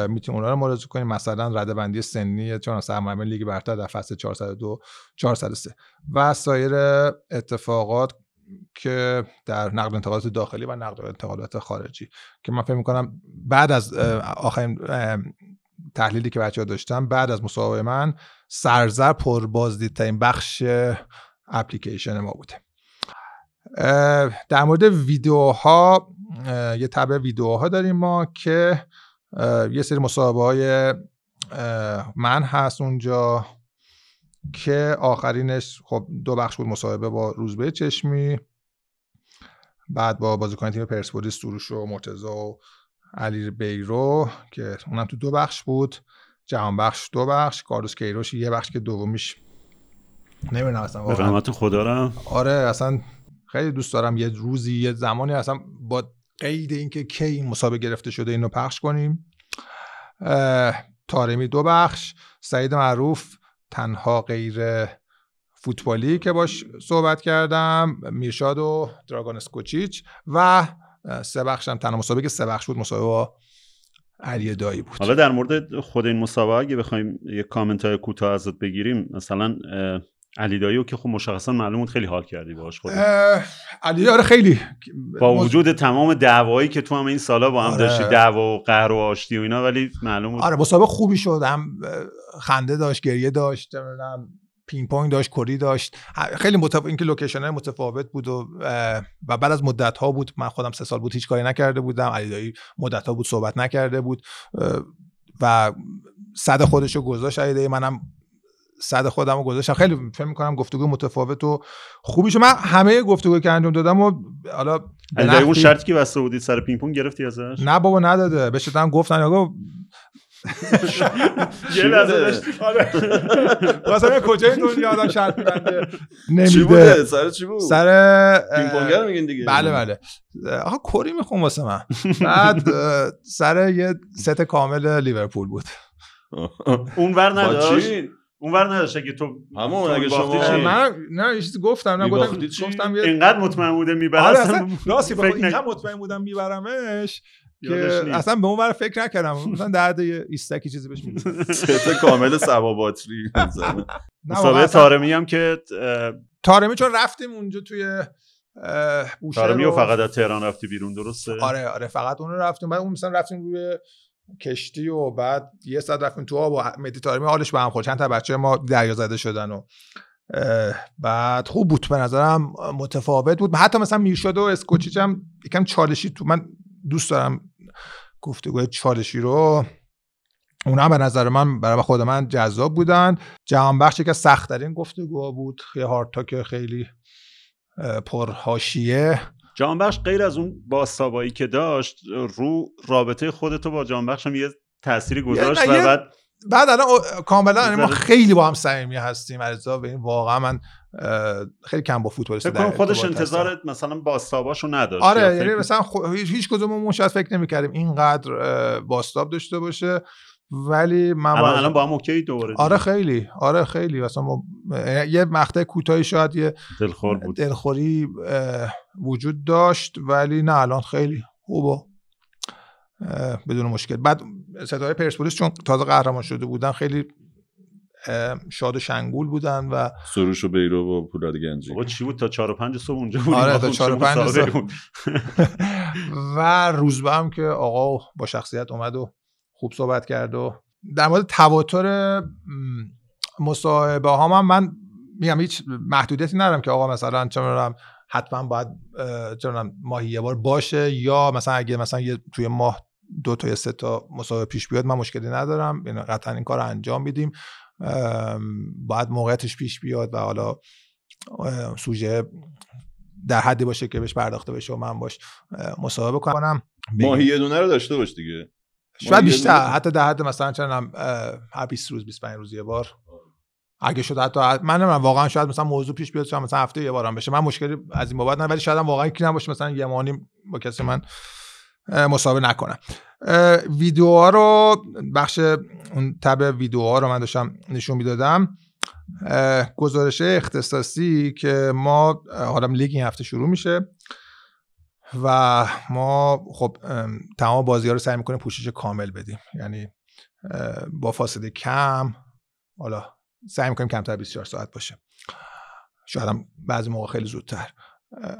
می‌تونیم اونا رو مراجعه کنیم مثلا رده بندی سنی چون سرمرمی لیگ برتر در فصل 402 403 و سایر اتفاقات که در نقل انتقالات داخلی و نقل انتقالات خارجی. که من فکر می‌کنم بعد از آخرین تحلیلی که بچه ها داشتم بعد از مصاحبه من سرزر پر بازدیدترین بخش اپلیکیشن ما بوده. در مورد ویدیوها یه تبع ویدیوها داریم ما که یه سری مصاحبه های من هست اونجا. که آخرینش خب دو بخش بود مصاحبه با روزبه چشمی بعد با بازیکن تیم پرسپولیس سروش و مرتضی و علی بیرو که اونم تو دو بخش بود. جهان بخش دو بخش کاروس کیروش یه بخش که دومیش نمی‌دونم اصلا به رحمت خدا آره اصلا خیلی دوست دارم یه روزی یه زمانی اصلا با قید اینکه کی این مسابقه گرفته شده اینو پخش کنیم. تارمی دو بخش سعید معروف تنها غیر فوتبالی که باش صحبت کردم میرشاد و دراگون اسکوچیچ و سه بخش هم تنها مسابقه سه بخش بود مسابقه با علی دایی بود. حالا در مورد خود این مسابقه اگه بخوایم یه کامنت های کوتاه ازت بگیریم مثلا علی دایو که خب مشخصا معلوم خیلی حال کردی باهاش خود علی آره خیلی با وجود تمام دعوایی که تو هم این سالا با هم آره. داشتی دعوا و قهر و آشتی و اینا ولی معلوم آره مسابقه خوبی شد. هم خنده داشت گریه داشت پینگ پونگ داشت کری داشت. خیلی متف... اینکه location های متفاوت بود و و بعد از مدت ها بود. من خودم سه سال بود هیچ کاری نکرده بودم. علی دایی مدت ها بود صحبت نکرده بود. و صد خودش رو گذاشت علی دایی منم صد خودم رو گذاشتم. خیلی فکر می‌کنم گفتگو متفاوت و خوبی شد من همه گفتگو که انجام دادم و حالا اون شرطی که بسته بودی سر پینگ پونگ گرفتی ازش؟ نه بابا نداده. بهش هم گفتن آقا یه لحظه داشتی مثلا کجای دنیا آدم شرط میبنده؟ چی بوده؟ سر چی بود؟ سر پینگ میگین دیگه. بله بله. آقا کری می‌خوام واسه من. بعد سر یه ست کامل لیورپول بود. اون ور نداشت؟ اونور نداشت اگه تو همون اگه شما من نه چیزی گفتم نه گفتم گفتم اینقدر مطمئن بوده می‌برم. آره اصلا راستی فکر اینقدر مطمئن بودم میبرمش که اصلا به اون ور فکر نکردم. مثلا درد ایستکی چیزی بهش میدم ست کامل سبا باتری مسابقه تارمی هم که تارمی چون رفتیم اونجا توی تارمی و فقط از تهران رفتی بیرون درسته؟ آره آره فقط اون رفتیم. بعد اون مثلا رفتیم روی کشتی و بعد یه ساعت رفتیم تو آب و مدی تارمی حالش به هم خورد. چند تا بچه ما دریا زده شدن و بعد خوب بود به نظرم متفاوت بود. حتی مثلا میرشاد و اسکوچیچ هم یکم چالشی تو من دوست دارم گفتگوی چالشی رو. اونا به نظر من برای خود من جذاب بودن. جهان بخش که سخت ترین گفتگو بود خیلی هارد که خیلی پرهاشیه. جانبخش غیر از اون باستابایی که داشت رو رابطه خودتو با جانبخش هم یه تأثیری گذاشت و بعد بعد الان کاملا یعنی ما خیلی با هم صمیمی هستیم عرضا به این واقعا من خیلی کم با فوتبالیست فکر خودش انتظار مثلا باستاباشو نداشت آره یعنی مثلا هیچ کدوممون شاید فکر نمی‌کردیم اینقدر باستاب داشته باشه. ولی من الان, الان با هم اوکی دوباره آره خیلی. آره خیلی. مثلا یه مقطع کوتاهی شاید یه دلخور بود. دلخوری وجود داشت ولی نه الان خیلی خوبه. بدون مشکل. بعد ستاره پرسپولیس چون تازه قهرمان شده بودن خیلی شاد و شنگول بودن و سروش و بیرو و پولاد گنجی. بابا چی بود؟ تا 4 و 5 صبح اونجا بودیم. آره تا 4 و 5 صبح. و روزبه هم که آقا با شخصیت اومد و خوب صحبت کرد و در مورد تواتر مصاحبه ها من, من میگم هیچ محدودیتی ندارم که آقا مثلا چه حتما باید چه ماهی یه بار باشه یا مثلا اگه مثلا یه توی ماه دو تا یا سه تا مسابقه پیش بیاد من مشکلی ندارم یعنی قطعا این کار رو انجام میدیم. باید موقعیتش پیش بیاد و حالا سوژه در حدی باشه که بهش پرداخته بشه و من باش مصاحبه کنم. ماهی یه دونه رو داشته باش دیگه. شاید بیشتر حتی در حد مثلا چند هر 20 روز 25 روز یه بار. اگه شد حتی من من واقعا شاید مثلا موضوع پیش بیاد مثلا هفته یه بارم بشه. من مشکلی از این بابت نه ولی شاید هم واقعا کی نباشه مثلا یه مانی با کسی من مسابقه نکنم. ویدیوها رو بخش اون تب ویدیوها رو من داشتم نشون می‌دادم. گزارش اختصاصی که ما حالا لیگ این هفته شروع میشه. و ما خب تمام بازی ها رو سعی می‌کنیم پوشش کامل بدیم. یعنی با فاصله کم حالا سعی می‌کنیم کمتر 24 ساعت باشه. شاید هم بعضی موقع خیلی زودتر.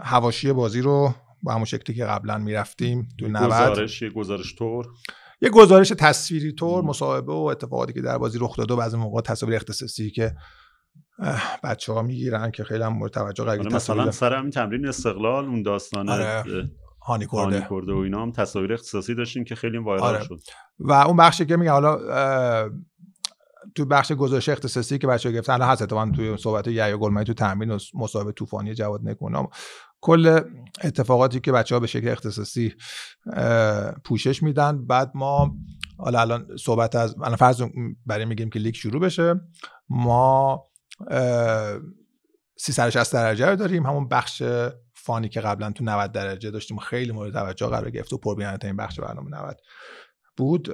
هواشی بازی رو با همون شکلی که قبلا می‌رفتیم تو 90 گزارش یه گزارش طور. یه گزارش تصویری طور مصاحبه و اتفاقاتی که در بازی رخ داده و بعضی موقع تصاویر اختصاصی که بچه ها می‌گیرن که خیلی هم مورد توجه قرار آره مثلا سر همین تمرین استقلال اون داستان آره. هانی کرده. کرده و اینا هم تصاویر اختصاصی داشتیم که خیلی وایرال آره. شد و اون بخشی که میگه حالا تو بخش گزارش اختصاصی که بچه‌ها گرفتن الان هست من توی صحبت یحیی گلمانی تو تمرین و مصاحبه طوفانی جواد نکونام کل اتفاقاتی که بچه ها به شکل اختصاصی پوشش میدن بعد ما حالا الان صحبت از الان فرض برای میگیم که لیگ شروع بشه ما 360 درجه رو داریم. همون بخش فانی که قبلا تو 90 درجه داشتیم خیلی مورد توجه قرار گرفت و این بخش برنامه 90 بود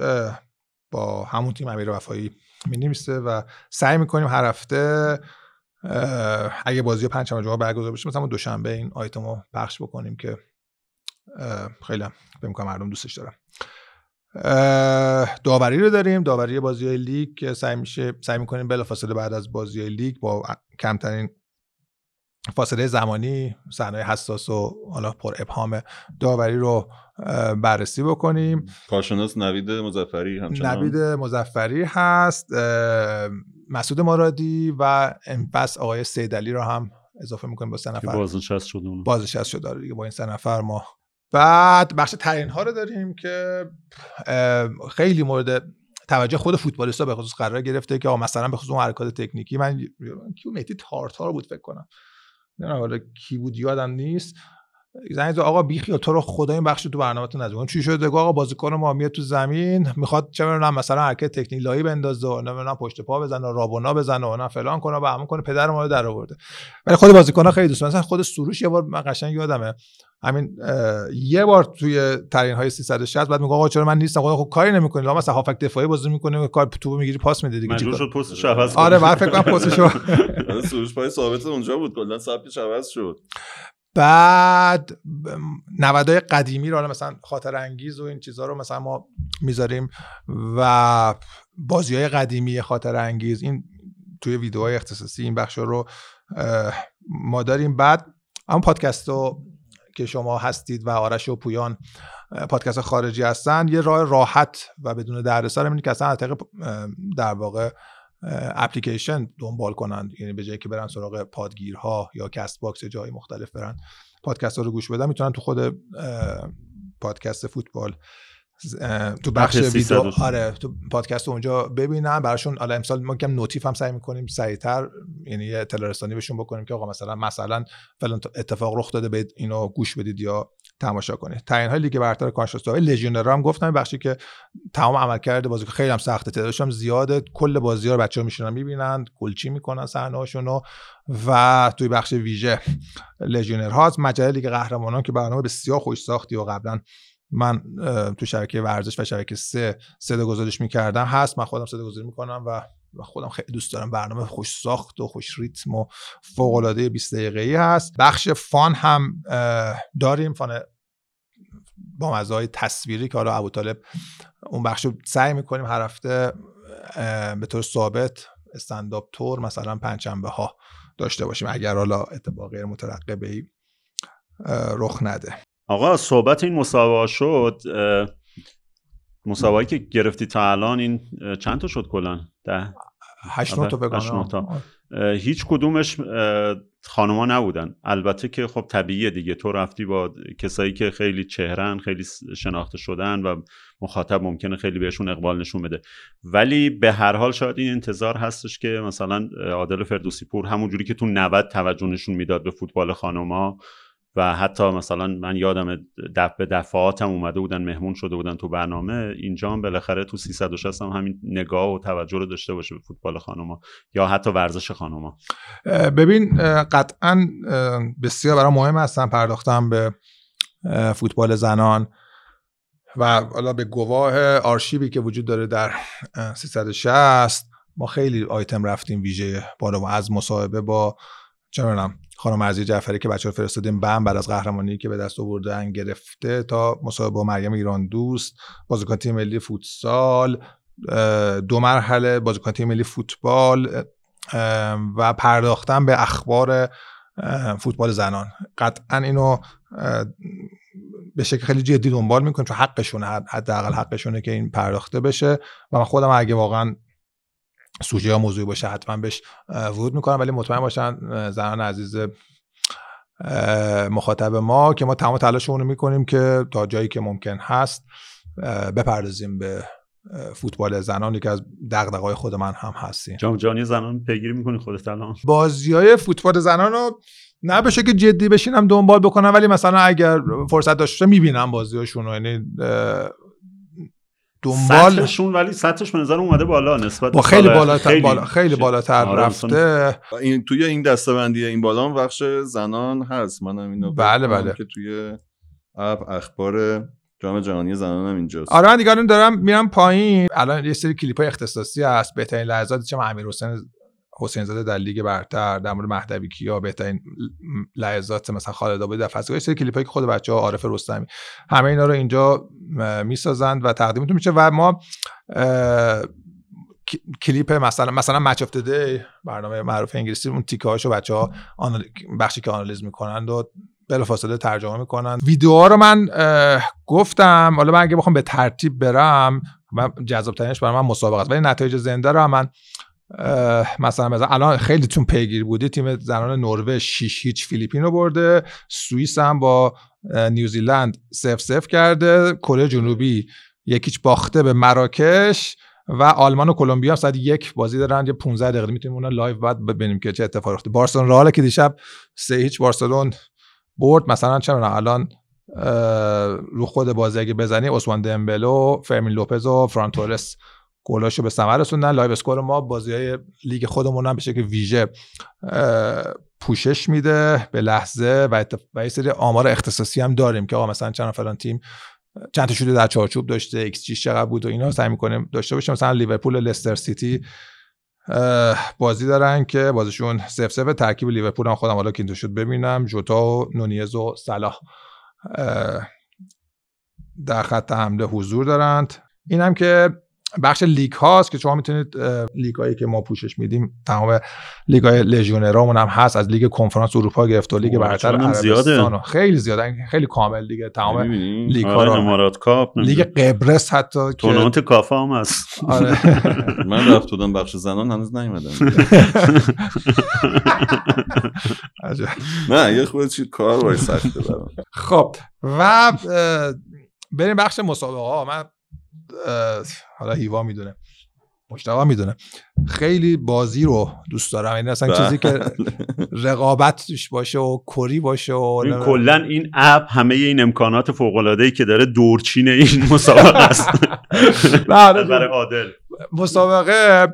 با همون تیم امیر وفایی می و سعی می‌کنیم هر هفته اگه بازی پنجشنبه جمعه برگزار بشه مثلا دوشنبه این آیتم رو پخش بکنیم که خیلی فکر مردم دوستش دارن. داوری رو داریم. داوری بازی های لیگ که سعی میشه سعی می‌کنیم بلافاصله بعد از بازی های لیگ با کمترین فاصله زمانی صحنه حساس و حالا پر ابهام داوری رو بررسی بکنیم. کارشناس نوید مزفری همچنان. نوید مزفری هست. مسعود مرادی و پس آقای سیدلی رو هم اضافه می‌کنیم با سه نفر. بازنشست شد بازنشست شد دیگه با این سه نفر ما بعد بخش ترین ها رو داریم که خیلی مورد توجه خود فوتبالیستا به خصوص قرار گرفته که مثلا به خصوص اون حرکات تکنیکی. من کیو مهدی تارتار بود فکر کنم. نه حالا کی بود یادم نیست. زنگ آقا بیخی تو رو خدا این بخش تو برنامه‌تون نذارم چی شده؟ آقا بازیکن ما میاد تو زمین می‌خواد چه می‌دونم مثلا حرکت تکنیک لایی بندازه و نمی‌دونم پشت پا بزنه رابونا بزنه و نه فلان کنه و همون کنه پدر ما رو در آورده. ولی خود بازیکن خیلی دوست مثلا خود سروش یه بار من قشنگ یادمه همین یه بار توی ترین های 360 بعد میگه آقا چرا من نیستم؟ خدا خب کاری نمی‌کنی لا مثلا هافک دفاعی بازی می‌کنه کار توپ می‌گیری پاس میده دیگه. مجبور شد پستش عوض آره بعد فکر کنم پستش سروش پای ثابت اونجا بود کلا سبکش عوض شد. بعد نودای قدیمی رو مثلا خاطر انگیز و این چیزها رو مثلا ما می‌ذاریم و بازی های قدیمی خاطر انگیز این توی ویدیوهای اختصاصی این بخش رو ما داریم. بعد اما پادکست رو که شما هستید و آرش و پویان پادکست خارجی هستن یه راه راحت و بدون دردسر اینه که اصلا از در واقع اپلیکیشن دنبال کنند یعنی به جایی که برن سراغ پادگیرها یا Castbox جای مختلف برن پادکست ها رو گوش بدن. می‌تونن تو خود پادکست فوتبال تو بخش ویدیو 360. آره تو پادکست اونجا ببینن. براشون حالا امسال ما هم notif هم سعی می‌کنیم سریعتر یعنی یه اطلاع رسانی بهشون بکنیم که آقا مثلا مثلا فلان اتفاق رخ داده برید اینو گوش بدید یا تماشا کنید تعیین های لیگ برتر کانشاستو لژیونر هم گفتم بخشی که تمام عملکرد بازی خیلی هم سخته تعدادش هم زیاده. کل بازی ها رو بچه‌ها میشونن می‌بینن گلچی می‌کنن صحنه‌هاشون و توی بخش ویژه لژیونر ها مجله لیگ قهرمانان که برنامه بسیار خوش ساختی و قبلا من تو شبکه ورزش و شبکه سه صدا گزارش می‌کردم هست. من خودم صدا گذاری می‌کنم و و خودم خیلی دوست دارم برنامه خوش ساخت و خوش ریتم و فوق العاده 20 دقیقه‌ای هست. بخش فان هم داریم. فان با مزای تصویری که حالا ابوطالب اون بخش رو سعی می‌کنیم هر هفته به طور ثابت استنداپ تور مثلا پنجشنبه ها داشته باشیم اگر حالا اتفاق غیر مترقبه ای رخ نده. آقا صحبت این مسابقه شد مسابقه که گرفتی تا الان این چند تا شد کلا ده. هشت آره، تا بگم هیچ کدومش خانوما نبودن. البته که خب طبیعیه دیگه. تو رفتی با کسایی که خیلی چهرن خیلی شناخته شدن و مخاطب ممکنه خیلی بهشون اقبال نشون بده. ولی به هر حال شاید این انتظار هستش که مثلا عادل فردوسی پور همونجوری که تو 90 توجه نشون می‌داد به فوتبال خانوما و حتی مثلا من یادم دف به دفعاتم اومده بودن مهمون شده بودن تو برنامه اینجا هم بالاخره تو 360 هم همین نگاه و توجه رو داشته باشه به فوتبال خانوما یا حتی ورزش خانوما. ببین قطعا بسیار برای مهم هستم پرداختم به فوتبال زنان و حالا به گواه آرشیوی که وجود داره در اه، 360 ما خیلی آیتم رفتیم ویژه بالا از مصاحبه با چه خانم مرزی جعفری که بچه رو فرستادیم بم بعد از قهرمانی که به دست آوردن گرفته تا مصاحبه با مریم ایران دوست بازیکن تیم ملی فوتسال دو مرحله بازیکن تیم ملی فوتبال و پرداختن به اخبار فوتبال زنان. قطعا اینو به شکل خیلی جدی دنبال می‌کنیم چون حقشونه حد- حداقل حقشونه که این پرداخته بشه. و من خودم اگه واقعا سوژه یا موضوعی باشه حتما بهش ورود می‌کنم. ولی مطمئن باشن زنان عزیز مخاطب ما که ما تمام تلاشمون رو می‌کنیم که تا جایی که ممکن هست بپردازیم به فوتبال زنان یکی از دغدغه‌های خود من هم هستیم. جام جهانی زنان پیگیری می‌کنی خودت الان بازی های فوتبال زنان رو نه به شکل جدی بشینم دنبال بکنم ولی مثلا اگر فرصت داشته می‌بینم بازی هاشون رو. یعنی دنبال سطحشون ولی سطحش به نظر اومده بالا نسبت با خیلی بالاتر بالا خیلی بالاتر آره، رفته. این توی این دستبندی این بالا هم بخش زنان هست. منم اینو بله، بله. که توی app اخبار جام جهانی زنان هم اینجاست. آره من دیگه الان دارم میرم پایین. الان یه سری کلیپ های اختصاصی هست. بهترین لحظات چه؟ امیر حسین حسین زاده در لیگ برتر در مورد مهدوی کیا بهترین لحظات مثلا خالد آبادی در فصل سری کلیپ هایی که خود بچه ها عارف رستمی. همه اینا رو اینجا می‌سازند و تقدیمتون میشه و ما کلیپ مثلا مثلا Match of the Day برنامه معروف انگلیسی اون تیکه هاشو بچه ها بخشی که آنالیز می‌کنند و بلافاصله ترجمه می‌کنن ویدیوها رو من گفتم حالا من اگه بخوام به ترتیب برم من جذاب ترینش برای من مسابقه است. ولی نتایج زنده رو من مثلا مثلا الان خیلی تون پیگیر بودی تیم زنان نروژ 6 هیچ فیلیپین رو برده سوئیس هم با نیوزیلند 0 0 کرده کره جنوبی یک هیچ باخته به مراکش و آلمان و کلمبیا هم ساعت یک بازی دارن یه 15 دقیقه می‌تونیم اون live بعد ببینیم که چه اتفاقی افتاد. بارسلون رئال که دیشب سه هیچ بارسلون برد مثلا چه می‌دونم الان رو خود بازی اگه بزنی عثمان دمبلو فرمین لوپز و فران تورس گلاشو به ثمر رسوندن. live score ما بازی های لیگ خودمون هم به شکل ویژه پوشش میده به لحظه و, اتف... و یه سری آمار اختصاصی هم داریم که آقا مثلا چند فلان تیم چند تا شوت در چارچوب داشته ایکس جی چقدر بود و اینا سعی می‌کنیم داشته باشیم. مثلا لیورپول و لستر سیتی بازی دارن که بازیشون صفر صفر ترکیب لیورپول هم خودم حالا که شد ببینم. جوتا و نونیز و صلاح در خط حمله حضور دارند. این هم که بخش لیگ هاست که شما می‌تونید لیگ هایی که ما پوشش میدیم تمام لیگ های لژیونرامون هم هست. از لیگ کنفرانس اروپا گرفته تا لیگ برتر. عربستان خیلی زیاده. خیلی کامل دیگه. تمام؟ لیگ ها آره رو امارات کاپ لیگ قبرس حتی که تورنمنت کافا هم هست. آره. من رفت بودم بخش زنان هنوز نیومدم. نه یه خود چی کار وای سخته برام. خب و بریم بخش مسابقه. ها من حالا هیوا می‌دونه. مشتاق می‌دونه. خیلی بازی رو دوست دارم. یعنی اصلا چیزی که بله. رقابت توش باشه و کری باشه و این کلا این اپ همه این امکانات فوق العاده ای که داره دورچین این مسابقه است. بله. برای عادل. مسابقه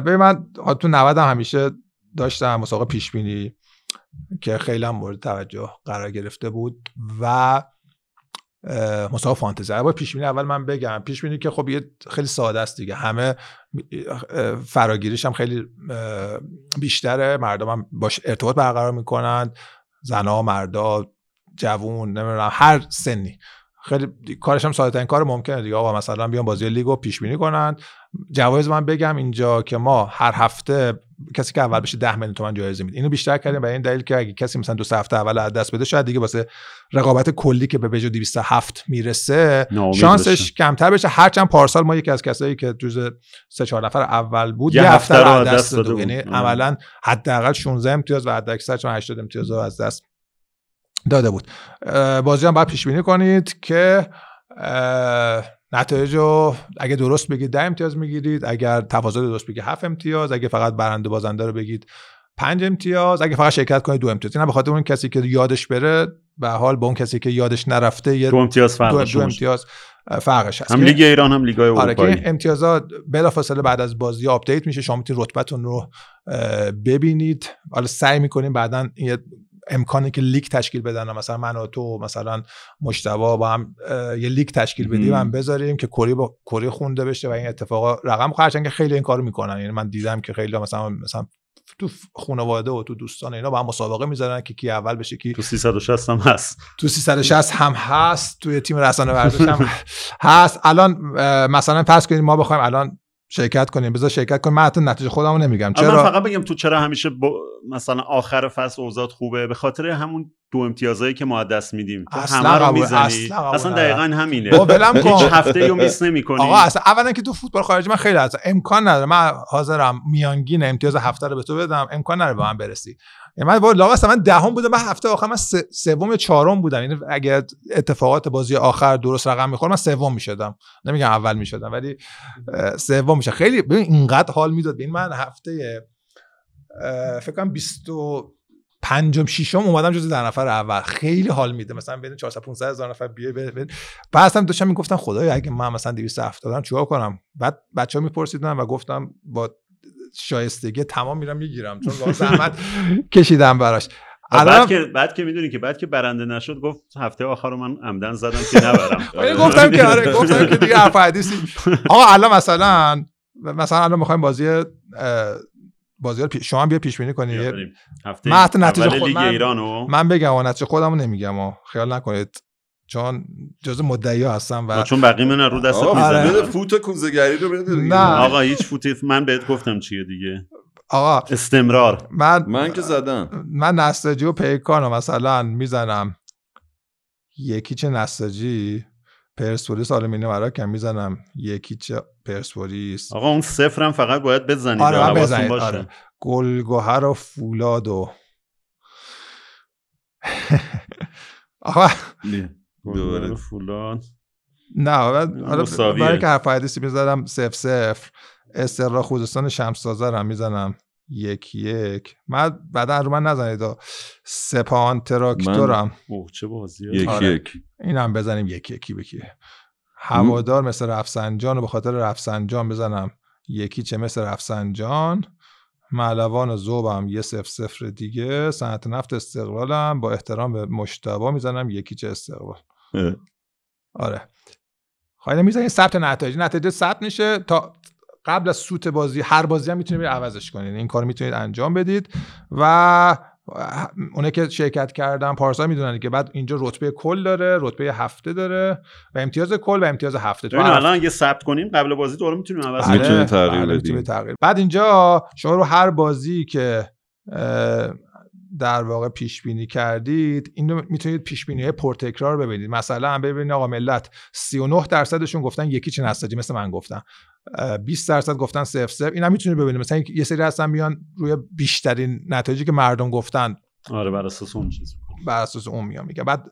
ببین من تو 90 هم همیشه داشتم مسابقه پیش بینی که خیلی هم مورد توجه قرار گرفته بود و مسابقه فانتزی. با پیش بینی اول من بگم پیش بینی که خب یه خیلی ساده است دیگه. همه فراگیریش هم خیلی بیشتره. مردم هم باش ارتباط برقرار می‌کنند زنها مردا جوون نمی‌دونم هر سنی. خیلی کارش هم ساده کار ممکنه دیگه. آقا مثلا بیان بازی لیگو پیش بینی کنن. جوایز من بگم اینجا که ما هر هفته کسی که اول بشه 10 میلیون تومن جایزه میده اینو بیشتر کردیم برای این دلیل که اگه کسی مثلا دو هفته اول از دست بده شاید دیگه واسه رقابت کلی که به بجو 207 می‌رسه شانسش. کمتر بشه هرچند پارسال ما یکی از کسایی که جز سه چهار نفر اول بود یه هفته رو از دست بود. یعنی. عملا حداقل 16 امتیاز و حداکثر چون 80 امتیاز رو از دست داده بود بازی هم باید پیش بینی کنید که نتایج رو اگه درست بگید 10 امتیاز می‌گیرید اگر تفاضل درست بگید 7 امتیاز اگه فقط برنده بازنده رو بگید 5 امتیاز اگه فقط شرکت کنید دو امتیاز. اینا به خاطر اون کسی که یادش بره به حال با اون کسی که یادش نرفته یه دو امتیاز دو, فرقش دو میشه. امتیاز فرقش هست. هم که- لیگ ایران هم لیگای آره که اروپایی این امتیازات بلافاصله بعد از بازی update میشه. شما می‌تونید رتبتون رو ببینید. حالا سعی می‌کنیم بعدا یه امکانی که لیگ تشکیل بدن مثلا من و تو مثلا مشتبا با هم یه لیگ تشکیل بدیم. هم بذاریم که کری با کری خونده بشه و این اتفاقا رقم خرچن که خیلی این کارو می‌کنن. یعنی من دیدم که خیلی مثلا مثلا تو خانواده و تو دوستان اینا با هم مسابقه می‌ذارن که کی اول بشه کی تو 360 هم هست. تو 360 هم هست توی تیم رسانه ورزش هم هست. الان مثلا فرض کنید ما بخوایم الان شرکت کنیم. بذار شرکت کنیم. من حتی نتیجه خودمو نمیگم. اما من چرا؟ فقط بگم تو چرا همیشه با مثلا آخر فصل اوضاع خوبه؟ به خاطر همون دو امتیازایی که ما از دست میدیم. تو اصلا همه رو می‌زنی. اصلا اصلا. دقیقا همینه. ولم کن. هیچ هفته رو میس نمی‌کنی. آقا اصلا اولا که تو فوتبال خارجی من خیلی هستم امکان نداره. من حاضرم میانگین امتیاز هفته رو به تو بدم. امکان نداره به من برسی. من با لاغ من دهم بودم من هفته آخر من سوم یا چهارم بودم. یعنی اگر اتفاقات بازی آخر درست رقم می‌خورد من سوم می‌شدم. نمیگم اول می‌شدم ولی سوم میشه خیلی ببین اینقدر حال می‌داد. ببین من هفته فکر کنم 20 و پنجم ششم اومدم جز در نفر اول. خیلی حال میده. مثلا بین 400 500 هزار نفر بره. بعد هم داشتم می‌گفتم خدایا اگه من مثلا 270 دارم چیکار کنم؟ بعد بچه ها میپرسیدن و گفتم با شایستگی تمام میرم می‌گیرم چون واقعا زحمت کشیدم براش. بعد که بعد که می‌دونی که بعد که برنده نشد گفت هفته آخر رو من عمدن زدم که نبرم. ولی گفتم که آره گفتم که دیگه حرف حدیثی. آقا الان مثلا مثلا الان می‌خوایم بازی بازی شما هم بیا پیش بینی کنید. هفته نتیجه خود- من- ایرانو. من بگم و نتیجه خودمو نمیگم. و خیال نکنید. چون جز مدعی هستم و چون بقیه من رو دست آره. بده می‌زنه فوت کوزگری رو بده. نه. آقا هیچ فوتی من بهت گفتم چیه دیگه. آقا استمرار. من من که زدم. من نساجی و پیکانو مثلا می‌زنم. یک هیچ نساجی پرسپولیس آلومینیوم اراکم می‌زنم. یک هیچ پرسپولیس؟ آقا اون صفرم فقط باید بزنید. آره بزنید. باشه. آره. گلگوهر و فولاد و آقا دوباره. فولاد نه بعد- حالا. برای که حرف حدیثی می‌زنم صفر صفر. استقلال خوزستان شمس آذر هم می‌زنم. یک یک. من بعدا رو من نزنید. آ. سپاهان تراکتورم اوه چه بازی یک آره. یک. این هم بزنیم یکی یکی بکی هوادار مثل رفسنجان و به خاطر رفسنجان بزنم. یکی چه مثل رفسنجان. معلوان و زوبم یه صفر صفر دیگه. صنعت نفت استقلالم. با احترام به مشتبا می‌زنم. یکی چه استقلال. آره. خواهی می‌زنیم ثبت نتایج. نتایج ثبت میشه. تا قبل از سوت بازی هر بازی هم می‌تونید عوضش کنید. این کار می‌تونید انجام بدید. و اونه که شرکت کردن پارسال می‌دونن که بعد اینجا رتبه کل داره رتبه هفته داره و امتیاز کل و امتیاز هفته. تو الان اگه ثبت کنیم قبل بازی دوباره می‌تونیم عوض بله، کنیم می‌تونید تغییر بله، بدی. می‌تونید تغییر. بعد اینجا شما رو هر بازی که در واقع پیش بینی کردید اینو می‌تونید پیش بینی پرتکرار ببینید. مثلا ببینید آقا ملت 39 درصدشون گفتن یکی چه نساجی مثل من گفتم اه، 20 درصد گفتن صفر صفر. اینا می‌تونید ببینید. مثلا یه سری هستن میان روی بیشترین نتایجی که مردم گفتن. آره بر اساس اون چیز بر اساس اون میام میگه بعد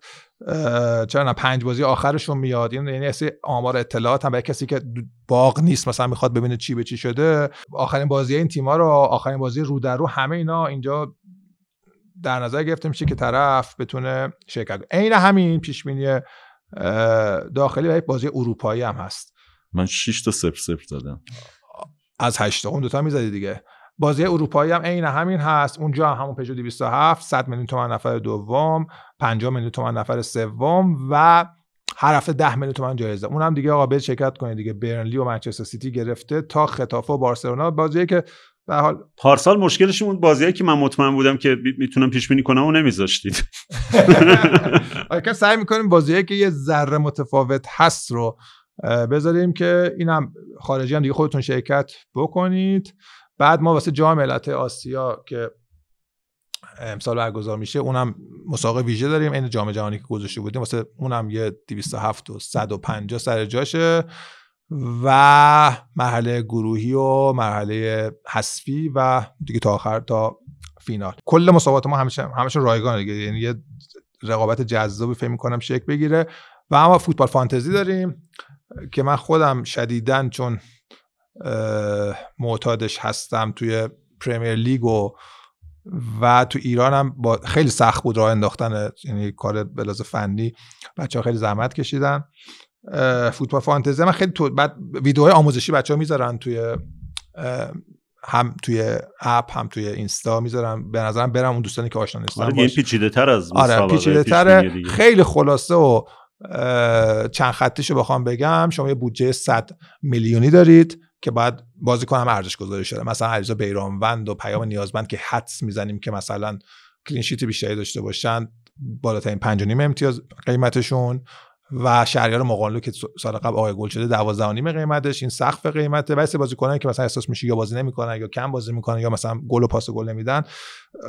چرا نه پنج بازی آخرشون میاد. یعنی یعنی آمار اطلاعات هم برای کسی که باغ نیست مثلا می‌خواد ببینه چی به چی شده. آخرین بازی این تیما رو آخرین بازی رو در رو همه اینا اینجا در نظر گرفته میشه که طرف بتونه شرکت عین همین پیش بینی داخلی و بازی اروپایی هم هست. من 6 تا 0 0 زدم از 8 تا. اون دوتا می‌زدی دیگه. بازی اروپایی هم عین همین هست. اونجا هم همون پژو 207 100 میلیون تومان نفر دوم 50 میلیون تومان نفر سوم و هر هفته 10 میلیون تومان جایزه. اون هم دیگه آقا شرکت کنید دیگه. برنلی و منچستر سیتی گرفته تا خطافه و بارسلونا. بازی که به حال. پارسال مشکلش اون بازیایی که من مطمئن بودم که می‌تونم پیش بینی کنم و نمیذاشتید. آیا سعی می‌کنیم بازیایی که یه ذره متفاوت هست رو بذاریم که اینم خارجی هم دیگه خودتون شرکت بکنید. بعد ما واسه جام ملت آسیا که امسال برگزار میشه اونم مسابقه ویژه داریم این جام جهانی که گذاشته بودیم واسه اونم یه 207 و 150 سر جاشه. و مرحله گروهی و مرحله حذفی و دیگه تا آخر تا فینال. کل مسابقات ما همیشه همیشه رایگان دیگه. یعنی یه رقابت جذابی فکر می‌کنم شکل بگیره. و اما فوتبال فانتزی داریم که من خودم شدیدن چون معتادش هستم توی پریمیر لیگ و و تو ایران هم با خیلی سخت بود راه انداختن یعنی کار بلاز فنی بچه ها خیلی زحمت کشیدن. فوتبال فانتزی. من خیلی تو بعد ویدیوهای آموزشی بچه ها می‌ذارن توی هم توی اپ هم توی اینستا می‌ذارم به نظرم برم اون دوستانی که آشنا نیستن آره پیچیده تر از آره پیچیده تره خیلی خلاصه و چند خطیشو بخوام بگم. شما یه بودجه 100 میلیونی دارید که بعد بازیکن هم ارزش گذاری شده. مثلا علیرضا بیرانوند و پیام نیازمند که حدس می‌زنیم که مثلا کلینشیت بیشتری داشته باشن بالاترین 5 امتیاز قیمتشون. و شهریار مقانلو که سال قبل آقای گل شده 12 قیمتش این سقف قیمته. واسه بازیکنایی که مثلا احساس میشه یا بازی نمی‌کنن یا کم بازی می‌کنن یا مثلا گل و پاس گل نمیدن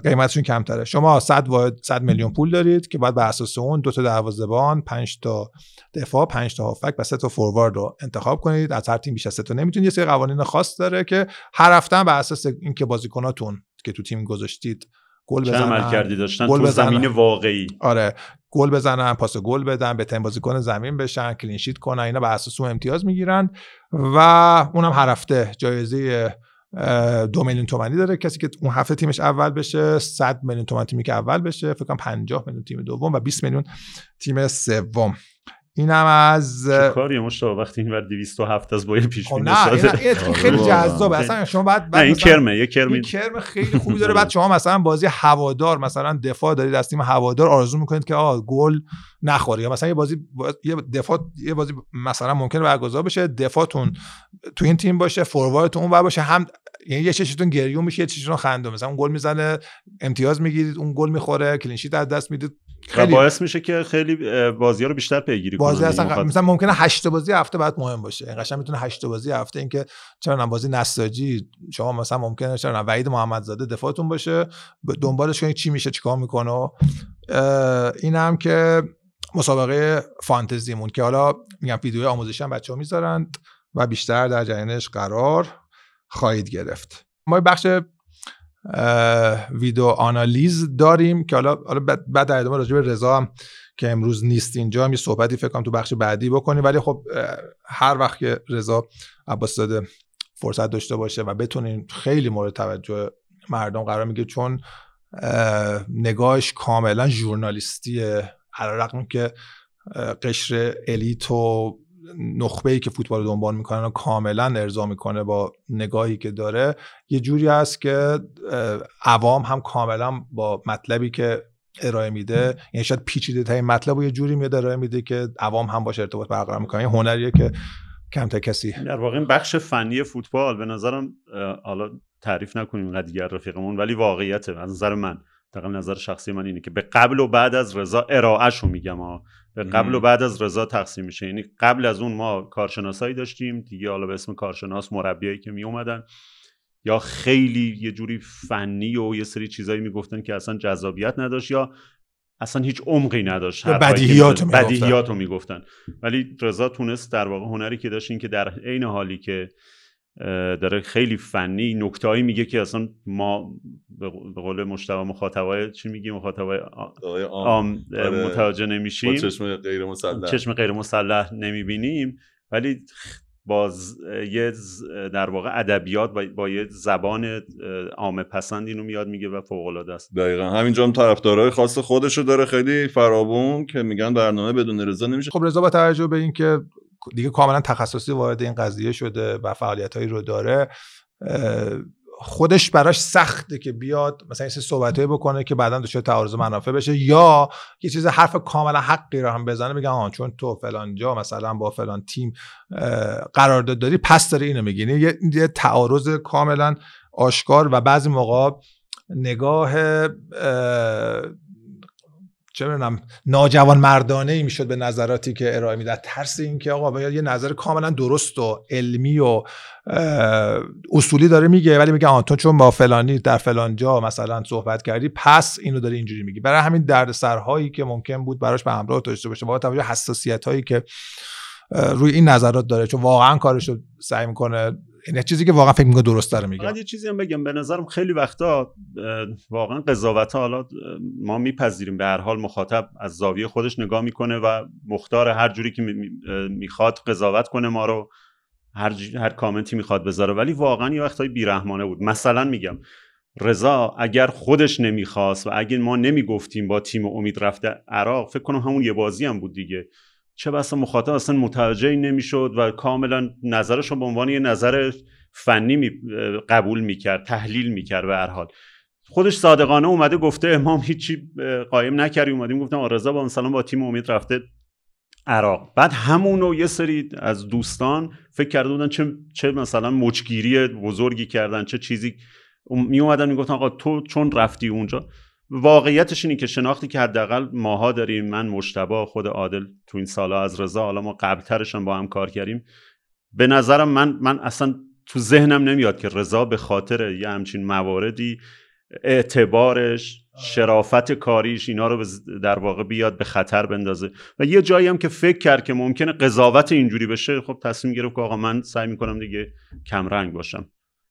قیمتشون کمتره. شما 100 واحد 100 میلیون پول دارید که بعد بر اساس اون دو تا دروازه‌بان 5 تا دفاع 5 تا هافک و 3 تا فوروارد رو انتخاب کنید. از هر تیم بیش از 3 تا نمی‌تونید. یه سری قوانین خاص داره که هر هفته بر اساس اینکه بازیکناتون که تو تیم گذاشتید گل بزنن عمل کردی داشتن؟ گل تو زمین واقعی. آره. گل بزنن پاس گل بدن به تیم بازیکن زمین بشن کلینشیت کنن اینا به اساس اون امتیاز می‌گیرن و اونم هر هفته جایزه دو میلیون تومانی داره. کسی که اون هفته تیمش اول بشه 100 میلیون تومانی تیمی که اول بشه فکر کنم 50 میلیون تیم دوم و 20 میلیون تیم سوم. اینم از کاری مشتا وقتی اینور 207 از بای پیش بینی نه این خیلی جذابه. اصلا شما بعد, بعد این کرمه یه کرم این کرم خیلی خوبی داره. بعد شما مثلا بازی هوادار مثلا دفاع دارید از تیم هوادار آرزو می‌کنید که آ گل نخوره. یا مثلا یه بازی یه دفاع یه بازی مثلا ممکنه برگزار بشه دفاعتون تو این تیم باشه فورواردتون اون باشه هم یعنی یه چشتون گریون میشه یه چشتون خنده مثلا اون گل می‌زنه امتیاز می‌گیرید اون گل می‌خوره کلین شیت از دست می‌دید. خیلی باعث میشه که خیلی بازی ها رو بیشتر پیگیری بازی اصلا مثلا ممکنه 8 بازی هفته بعد مهم باشه. این قشنگ می‌تونه 8 بازی هفته اینکه چرا بازی نساجی شما مثلا ممکنه چرا وحید محمدزاده دفاعتون باشه دنبالش کنید چی میشه چیکار می‌کنه. این هم که مسابقه فانتزیمون که حالا میگم ویدیو آموزشی هم بچه‌ها می‌ذارند و بیشتر در جریانش قرار خواهید گرفت. ما بخش ویدیو آنالیز داریم که حالا حالا بعد در ادامه راجع به رضا هم که امروز نیست اینجا هم یه صحبتی فکر کنم تو بخش بعدی بکنیم. ولی خب هر وقت که رضا عباس داده فرصت داشته باشه و بتونین خیلی مورد توجه مردم قرار میگه چون نگاهش کاملا ژورنالیستیه. رقم که قشر الیت و نخبه ای که فوتبال دنبال می‌کنن و کاملا ارضا می‌کنه با نگاهی که داره یه جوری هست که عوام هم کاملا با مطلبی که ارائه میده یعنی شاید پیچیده ترین مطلب رو یه جوری میاد ارائه میده که عوام هم باشه ارتباط برقرار می‌کنه. هنریه که کمتر کسی. در واقع این بخش فنی فوتبال به نظرم حالا تعریف نکنیم اینقدر دیگر رفیقمون ولی واقعیته. از نظر من دقیقا نظر شخصی من اینه که به قبل و بعد از رضا ارائهشو میگم ها به قبل و بعد از رضا تقسیم میشه. یعنی قبل از اون ما کارشناسایی داشتیم دیگه حالا به اسم کارشناس مربیایی که می اومدن یا خیلی یه جوری فنی و یه سری چیزایی می‌گفتن که اصلا جذابیت نداشت یا اصلا هیچ عمقی نداشت. بدیهیات بدیهیات رو می‌گفتن. ولی رضا تونست در واقع هنری که داشت این که در عین حالی که داره خیلی فنی نکتهایی میگه که اصلا ما به قول مشتبه مخاطبای چی میگی؟ مخاطبای عام. آره. متوجه نمیشیم. چشم غیر مسلح. چشم غیر مسلح نمی‌بینیم. ولی باز یه در واقع ادبیات با یه زبان عامه پسند اینو میاد میگه و فوق العاده است. دقیقا. همینجا هم طرفدارای خاص خودشو داره خیلی فراوون که میگن برنامه بدون رضا نمیشه. خب رضا با توجه به اینکه دیگه کاملا تخصصی وارد این قضیه شده و فعالیت هایی رو داره. خودش براش سخته که بیاد مثلا این صحبتایی بکنه که بعدا دچار تعارض منافع بشه یا یه چیز حرف کاملا حقی رو هم بزنه بگه آن چون تو فلان جا مثلا با فلان تیم قرارداد داری پس داره اینو میگی یه, یه تعارض کاملا آشکار و بعضی موقع نگاه چه می‌دونم ناجوان مردانه ای می‌شد به نظراتی که ارائه می‌داد. ترس این که آقا باید یه نظر کاملا درست و علمی و اصولی داره میگه ولی میگه آن تو چون با فلانی در فلان جا مثلا صحبت کردی پس اینو داره اینجوری میگی. برای همین دردسرهایی که ممکن بود براش به همراه داشته باشه با توجه حساسیت هایی که روی این نظرات داره چون واقعا کارش رو سعی می‌کنه این چیزی که واقعا فکر می‌کنه درست داره میگه. یه چیزی هم بگم به نظرم خیلی وقتا واقعا قضاوت حالا ما میپذیریم. به هر حال مخاطب از زاویه خودش نگاه می‌کنه و مختار هر جوری که می‌خواد قضاوت کنه ما رو هر, هر کامنتی می‌خواد بذاره. ولی واقعا یه وقتایی بیرحمانه بود. مثلا میگم رضا اگر خودش نمی‌خواست و اگر ما نمی‌گفتیم با تیم امید رفته عراق فکر کنم همون یه بازی هم بود دیگه. چه بسا مخاطب اصلا متوجه نمی‌شد و کاملا نظرش رو به عنوان یه نظر فنی می قبول می‌کرد تحلیل می‌کرد به هر حال. خودش صادقانه اومده گفته امام هیچی قایم نکردی. اومدیم گفتم آرزا با مثلا با تیم امید رفته عراق. بعد همونو یه سری از دوستان فکر کرده بودن چه, چه مثلا مچگیری بزرگی کردن چه چیزی. می اومدن می‌گفتن آقا تو چون رفتی اونجا واقعیتش اینه که شناختی که حداقل ماها داریم من مشتبه خود عادل تو این سالا از رضا حالا ما قبلترش با هم کار کردیم. به نظرم من من اصلا تو ذهنم نمیاد که رضا به خاطر یه همچین مواردی اعتبارش شرافت کاریش اینا رو در واقع بیاد به خطر بندازه. و یه جایی هم که فکر کرد که ممکنه قضاوت اینجوری بشه خب تصمیم گرفت که آقا من سعی می‌کنم دیگه کمرنگ باشم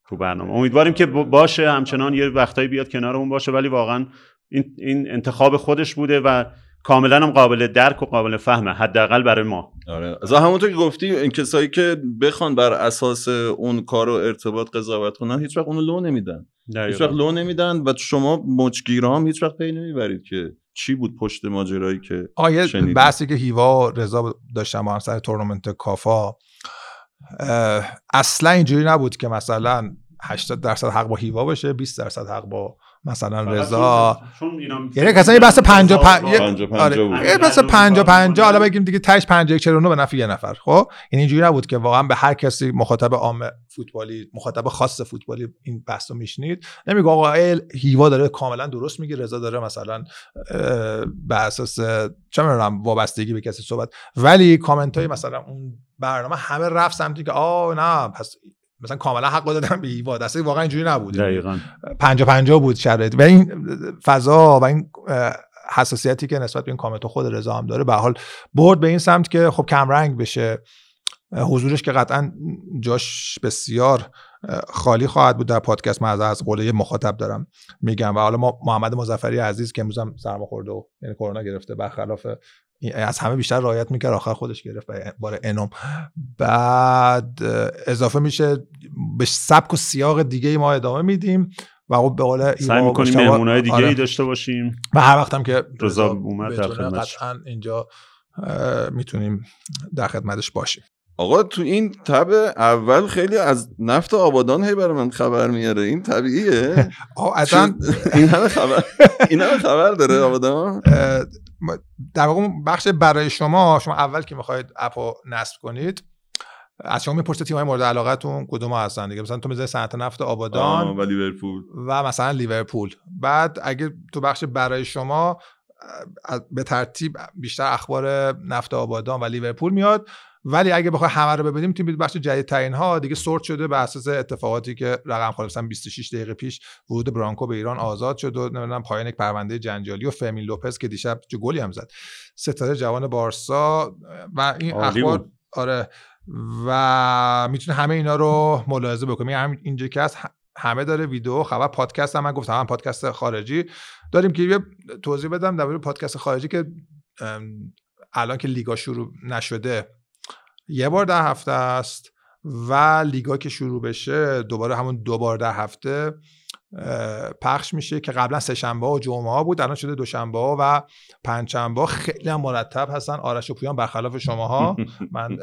تو برنامه. امیدواریم که باشه همچنان یه وقتایی بیاد کنارمون باشه ولی واقعا این, این انتخاب خودش بوده و کاملا هم قابل درک و قابل فهمه حداقل برای ما. آره. از همونطور که گفتی این کسایی که بخوان بر اساس اون کار و ارتباط قضاوت کنن هیچ وقت اونو لو نمیدن. هیچ وقت لو نمیدن و شما مچگیرام هیچ وقت پی نمی‌برید که چی بود پشت ماجرایی که آیه بحثی که هیوا و رضا داشتن با هم سر تورنمنت کافا اصلا اینجوری نبود که مثلا 80 درصد حق با هیوا باشه 20 درصد حق با مثلا رضا. یعنی مثلا یه بحث 50 آره. یه بحث 50 50 حالا بگیم دیگه تاش 51 49 به نفع یه نفر. خب؟ یعنی اینجوری نبود که واقعا به هر کسی مخاطب عام فوتبالی مخاطب خاص فوتبالی این بحث رو میشنید. نمیگه آقا هیوا داره کاملا درست میگه رضا داره مثلا به اساس چه می‌دونم وابستگی به کسی صحبت. ولی کامنت های مثلا اون برنامه همه رفت سمتی که آ نه پس مثلا کاملا حق دادن به ایوا دسته واقعا اینجوری نبود دقیقاً. 50 50 بود شرایط. و این فضا و این حساسیتی که نسبت به این کامنت خود رضا هم داره به حال برد به این سمت که خب کم رنگ بشه حضورش که قطعا جاش بسیار خالی خواهد بود. در پادکست من از قول یه مخاطب دارم میگم. و حالا ما محمد مظفری عزیز که امروز هم سرما خورده و یعنی کرونا گرفته برخلاف از همه بیشتر رعایت می‌کرد آخر خودش گرفت بار انوم بعد اضافه میشه به سبک و سیاق دیگه ای ما ادامه میدیم و خب به قول سعی می‌کنیم مهمونای دیگه ای آره. داشته باشیم. و هر وقت هم که رضا اومد در قطعا اینجا می‌تونیم در خدمتش باشیم. آقا تو این تب اول خیلی از نفت آبادان هی برای من خبر میاره. این طبیعیه. اصلا این همه خبر این همه خبر داره آبادان؟ در واقع بخش برای شما شما اول که می‌خواید اپو نصب کنید از شما می‌پرسه تیم‌های مورد علاقتون کدوم هستن دیگه. مثلا تو می‌ذاری صنعت نفت آبادان و لیورپول. و مثلا لیورپول. بعد اگه تو بخش برای شما به ترتیب بیشتر اخبار نفت آبادان و لیورپول میاد ولی اگه بخوای همه رو ببینیم تیم بخش جدید ترین ها دیگه سورت شده به اساس اتفاقاتی که رقم خورد. مثلا 26 دقیقه پیش ورود برانکو به ایران آزاد شد و نمی‌دونم پایان یک پرونده جنجالی و فمین لوپز که دیشب چه گلی هم زد. ستاره جوان بارسا و این اخبار آره. و می‌تونه همه اینا رو ملاحظه بکنیم یعنی اینجا که هست همه داره ویدیو خبر پادکست هم من گفتم. هم پادکست خارجی. داریم که یه توضیح بدم در پادکست خارجی که الان که لیگا شروع نشده یه بار در هفته است و لیگا که شروع بشه دوباره همون دو بار در هفته پخش میشه که قبلا سه شنبه و جمعه ها بود الان شده دوشنبه ها و پنجشنبه خیلی هم مرتب هستن. آرش و پویان برخلاف شماها. من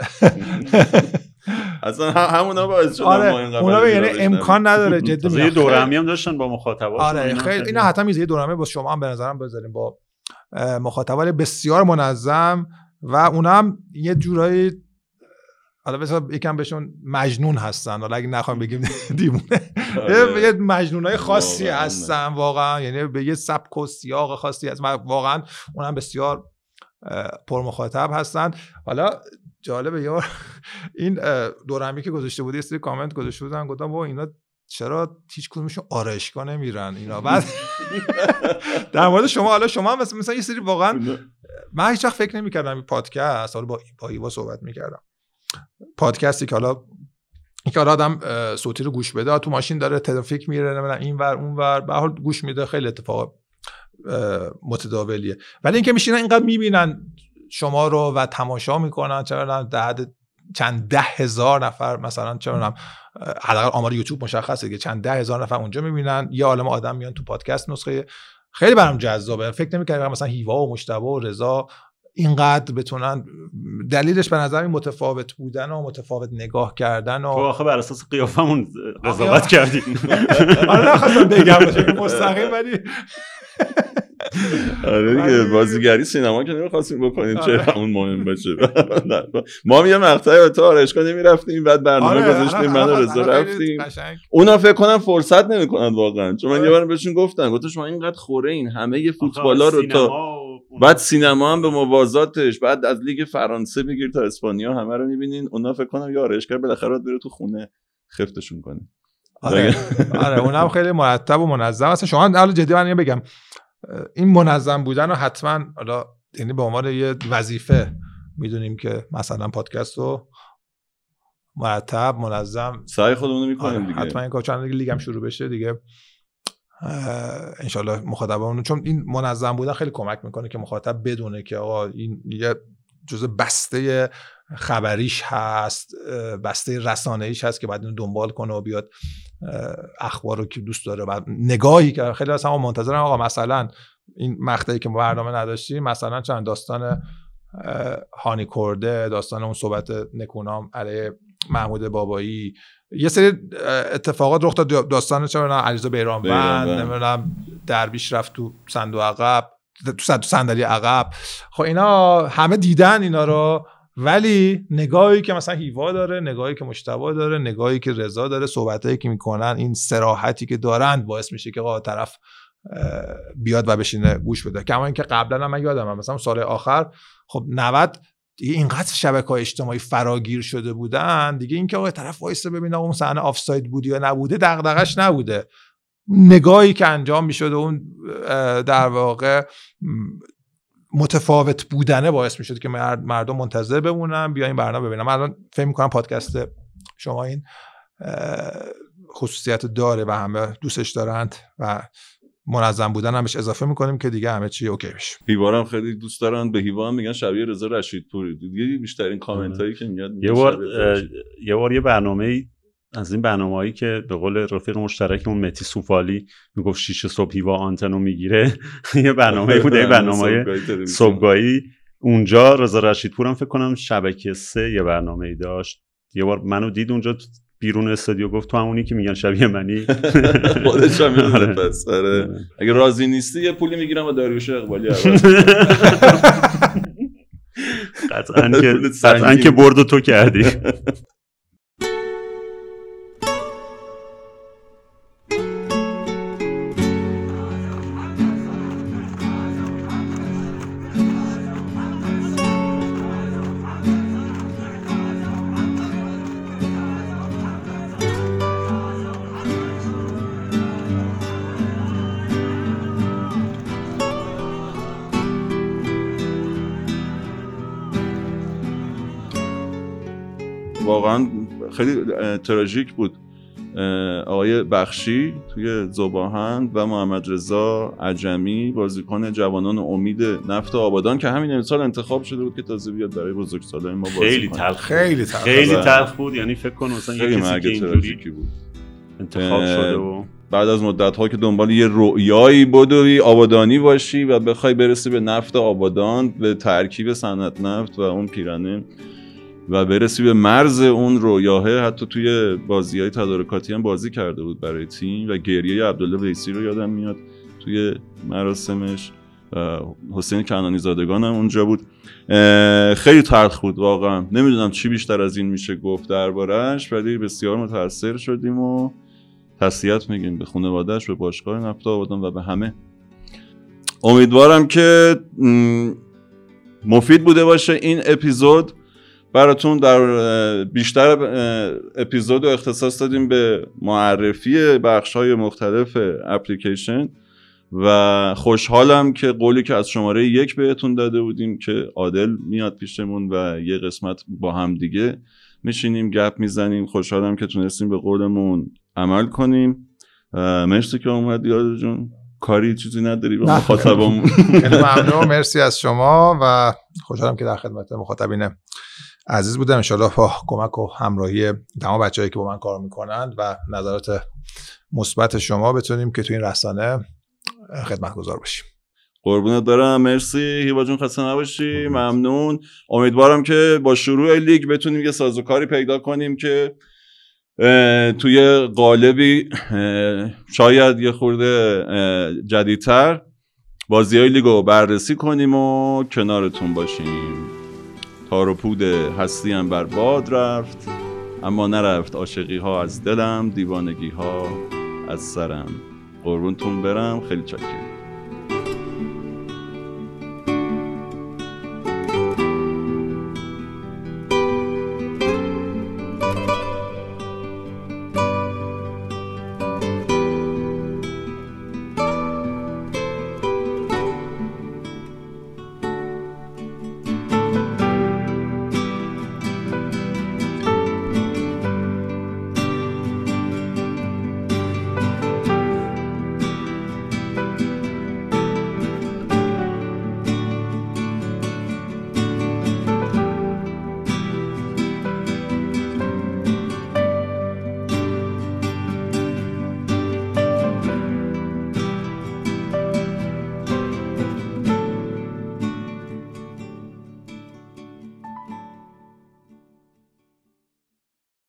اصلا همونا باعث شدن آره اونا یعنی امکان نداره جدی یه دورمی هم داشتن با مخاطبا آره خیلی اینا حتی میزه دورمی با شما هم به نظرم بذاریم با مخاطبای بسیار منظم و اونا هم یه جورایی حالا بسا یکم بهشون مجنون هستن. حالا اگه نخوایم بگیم دیوونه. آره. یه مجنون خاصی هستن واقعا. یعنی به یه سبک و سیاق خاصی هست. واقعا اونم بسیار پر مخاطب هستن. حالا جالبه یار این دورمی که گذاشته بودی سری کامنت گذاشته بودن. گفتم با اینا چرا هیچ کدومشون آرایشگاه نمیرن؟ اینا بعد در مورد شما حالا شما مثلا مثلا یه سری واقعا من هیچ وقت فکر نمی‌کردم این پادکست حالا با با ایوا صحبت می‌کردم. پادکستی که حالا که حالا آدم صوتی رو گوش بده تو ماشین داره ترافیک میره نمی‌دونم این ور اون ور به حال گوش میده خیلی اتفاق متداولیه. ولی اینکه میشینن اینقدر می‌بینن شما رو و تماشا می‌کنن چرا در چند ده هزار نفر مثلا چرا حداقل آمار یوتیوب مشخصه که چند ده هزار نفر اونجا می‌بینن یه عالم آدم میان تو پادکست نسخه خیلی برام جذابه. فکر نمی‌کردم مثلا هیوا و مشتبه و رضا اینقدر بتونن دلیلش به نظر متفاوت بودن و متفاوت نگاه کردن و تو آخه بر اساس قیافمون قضاوت کردیم. آره نخواستم بگم مستقیم ولی آره دیگه بازیگری سینما که نمی‌خواستیم بکنیم چه آره. همون مهم باشه. ما هم یه مقطعی تو آرشگاه نمی‌رفتیم بعد برنامه آره، گذاشتیم من رضا رفتیم. اونا فکر کنم فرصت نمی‌کنن واقعا. چون من یه بار بهشون گفتم گفتم شما اینقدر خوره این همه یه فوتبالا رو تا بعد سینما هم به موازاتش بعد از لیگ فرانسه بگیر تا اسپانیا همه رو می‌بینین. اونا فکر کنم یه آرشگر بالاخره بره تو خونه خفتشون کنه. آره آره اونم خیلی مرتب و منظم اصلا شما حالا جدی من بگم. این منظم بودن رو حتما حالا یعنی به عنوان یه وظیفه می‌دونیم که مثلا پادکست رو مرتب منظم سعی خودمون می‌کنیم آره، دیگه. حتما این کار چند لیگم شروع بشه دیگه. انشالله مخاطبمون چون این منظم بودن خیلی کمک می‌کنه که مخاطب بدونه که آقا این یه جزء بسته خبریش هست بسته رسانه‌ایش هست که باید اینو دنبال کنه و بیاد اخبار رو که دوست داره و نگاهی که خیلی از منتظرم آقا مثلا این مقطعی که برنامه نداشتیم مثلا چند داستان هانی کرده داستان اون صحبت نکونام علیه محمود بابایی. یه سری اتفاقات رخ داد. داستان چه علیرضا بیرانوند نمی‌دونم درویش رفت تو صندوق عقب تو صندلی عقب. خب اینا همه دیدن اینا رو ولی نگاهی که مثلا هیوا داره نگاهی که مشتبا داره نگاهی که رضا داره صحبتایی که می‌کنن این سراحتی که دارند باعث میشه که طرف بیاد و بشینه گوش بده. کما اینکه قبلا هم من یادم هم مثلا سال آخر خب 90 دیگه اینقدر شبکه های اجتماعی فراگیر شده بودن. دیگه اینکه آقا طرف وایسه ببینه اون صحنه آفساید بودی یا نبوده دغدغش نبوده. نگاهی که انجام می‌شد اون در واقع متفاوت بودنه باعث می‌شد که مردم منتظر بمونن بیاین برنامه ببینم الان فکر می‌کنم پادکست شما این خصوصیت داره و همه دوستش دارند و منظم بودن همش اضافه می‌کنیم که دیگه همه چی اوکی بشه. هیوارم خیلی دوست دارن به هیوا میگن شبیه رضا رشید پوری. دیگه بیشترین کامنت هایی که میاد یه بار یه بار یه برنامه از این برنامه‌ای که به قول رفیق مشترکمون متی سوفالی می‌گفت شیش صبح هیوا آنتنو می‌گیره. یه برنامه بود یه برنامه صبحگاهی اونجا رضا رشید پورم فکر کنم شبکه سه یه برنامه ای داشت. یه بار منو دید اونجا بیرون استودیو گفت تو همونی که میگن شبیه منی خودش هم آره. پس آره. آره. اگه راضی نیستی یه پولی می‌گیرم و داریوش اقبالی قطعا که قطعا که برد تو کردی خیلی تراژیک بود. آقای بخشی توی زباهن و محمد رضا عجمی بازیکن جوانان امید نفت آبادان که همین امسال انتخاب شده بود که تازه بیاد برای بزرگسالای ما بازی خیلی تلخ خیلی تلخ. خیلی آره. تلخ بود. یعنی فکر کن مثلا خیلی یه کسی مرگ که اینجوری بود. انتخاب شده و بعد از مدت ها که دنبال یه رؤیایی بدوی آبادانی باشی و بخوای برسی به نفت آبادان به ترکیب صنعت نفت و اون پیرانه. و برسی به مرز اون رویاه حتی توی بازی های تدارکاتی هم بازی کرده بود برای تیم و گریه عبدالله ویسی رو یادم میاد توی مراسمش. حسین کنانی زادگان هم اونجا بود. خیلی تلخ بود واقعا. نمی‌دونم چی بیشتر از این میشه گفت دربارهش ولی بسیار متاثر شدیم و تسلیت میگیم. به خانوادهش به باشگاه نفت آبادان و به همه. امیدوارم که مفید بوده باشه این اپیزود. براتون در بیشتر اپیزود رو اختصاص دادیم به معرفی بخش های مختلف اپلیکیشن و خوشحالم که قولی که از شماره یک بهتون داده بودیم که عادل میاد پیشمون و یه قسمت با هم دیگه میشینیم گپ می‌زنیم. خوشحالم که تونستیم به قولمون عمل کنیم. مرسی که اومدی یاد جون. کاری چیزی نداری با. مخاطبمون؟ خیلی ممنون. مرسی از شما و خوشحالم که در خدمت مخاطبین عزیز بودم. انشالله با کمک و همراهی تمام بچه‌ای که با من کار می‌کنند و نظرات مثبت شما بتونیم که تو این رسانه خدمت گذار باشیم. قربونت دارم مرسی. هیوا جون خسته نباشی. ممنون. امیدوارم که با شروع لیگ بتونیم یه سازوکاری پیدا کنیم که توی قالبی شاید یه خورده جدیدتر بازی های لیگ رو بررسی کنیم و کنارتون باشیم. تار و پود هستی هم بر باد رفت اما نرفت عاشقی ها از دلم دیوانگی ها از سرم. قربونتون برم خیلی چاکریم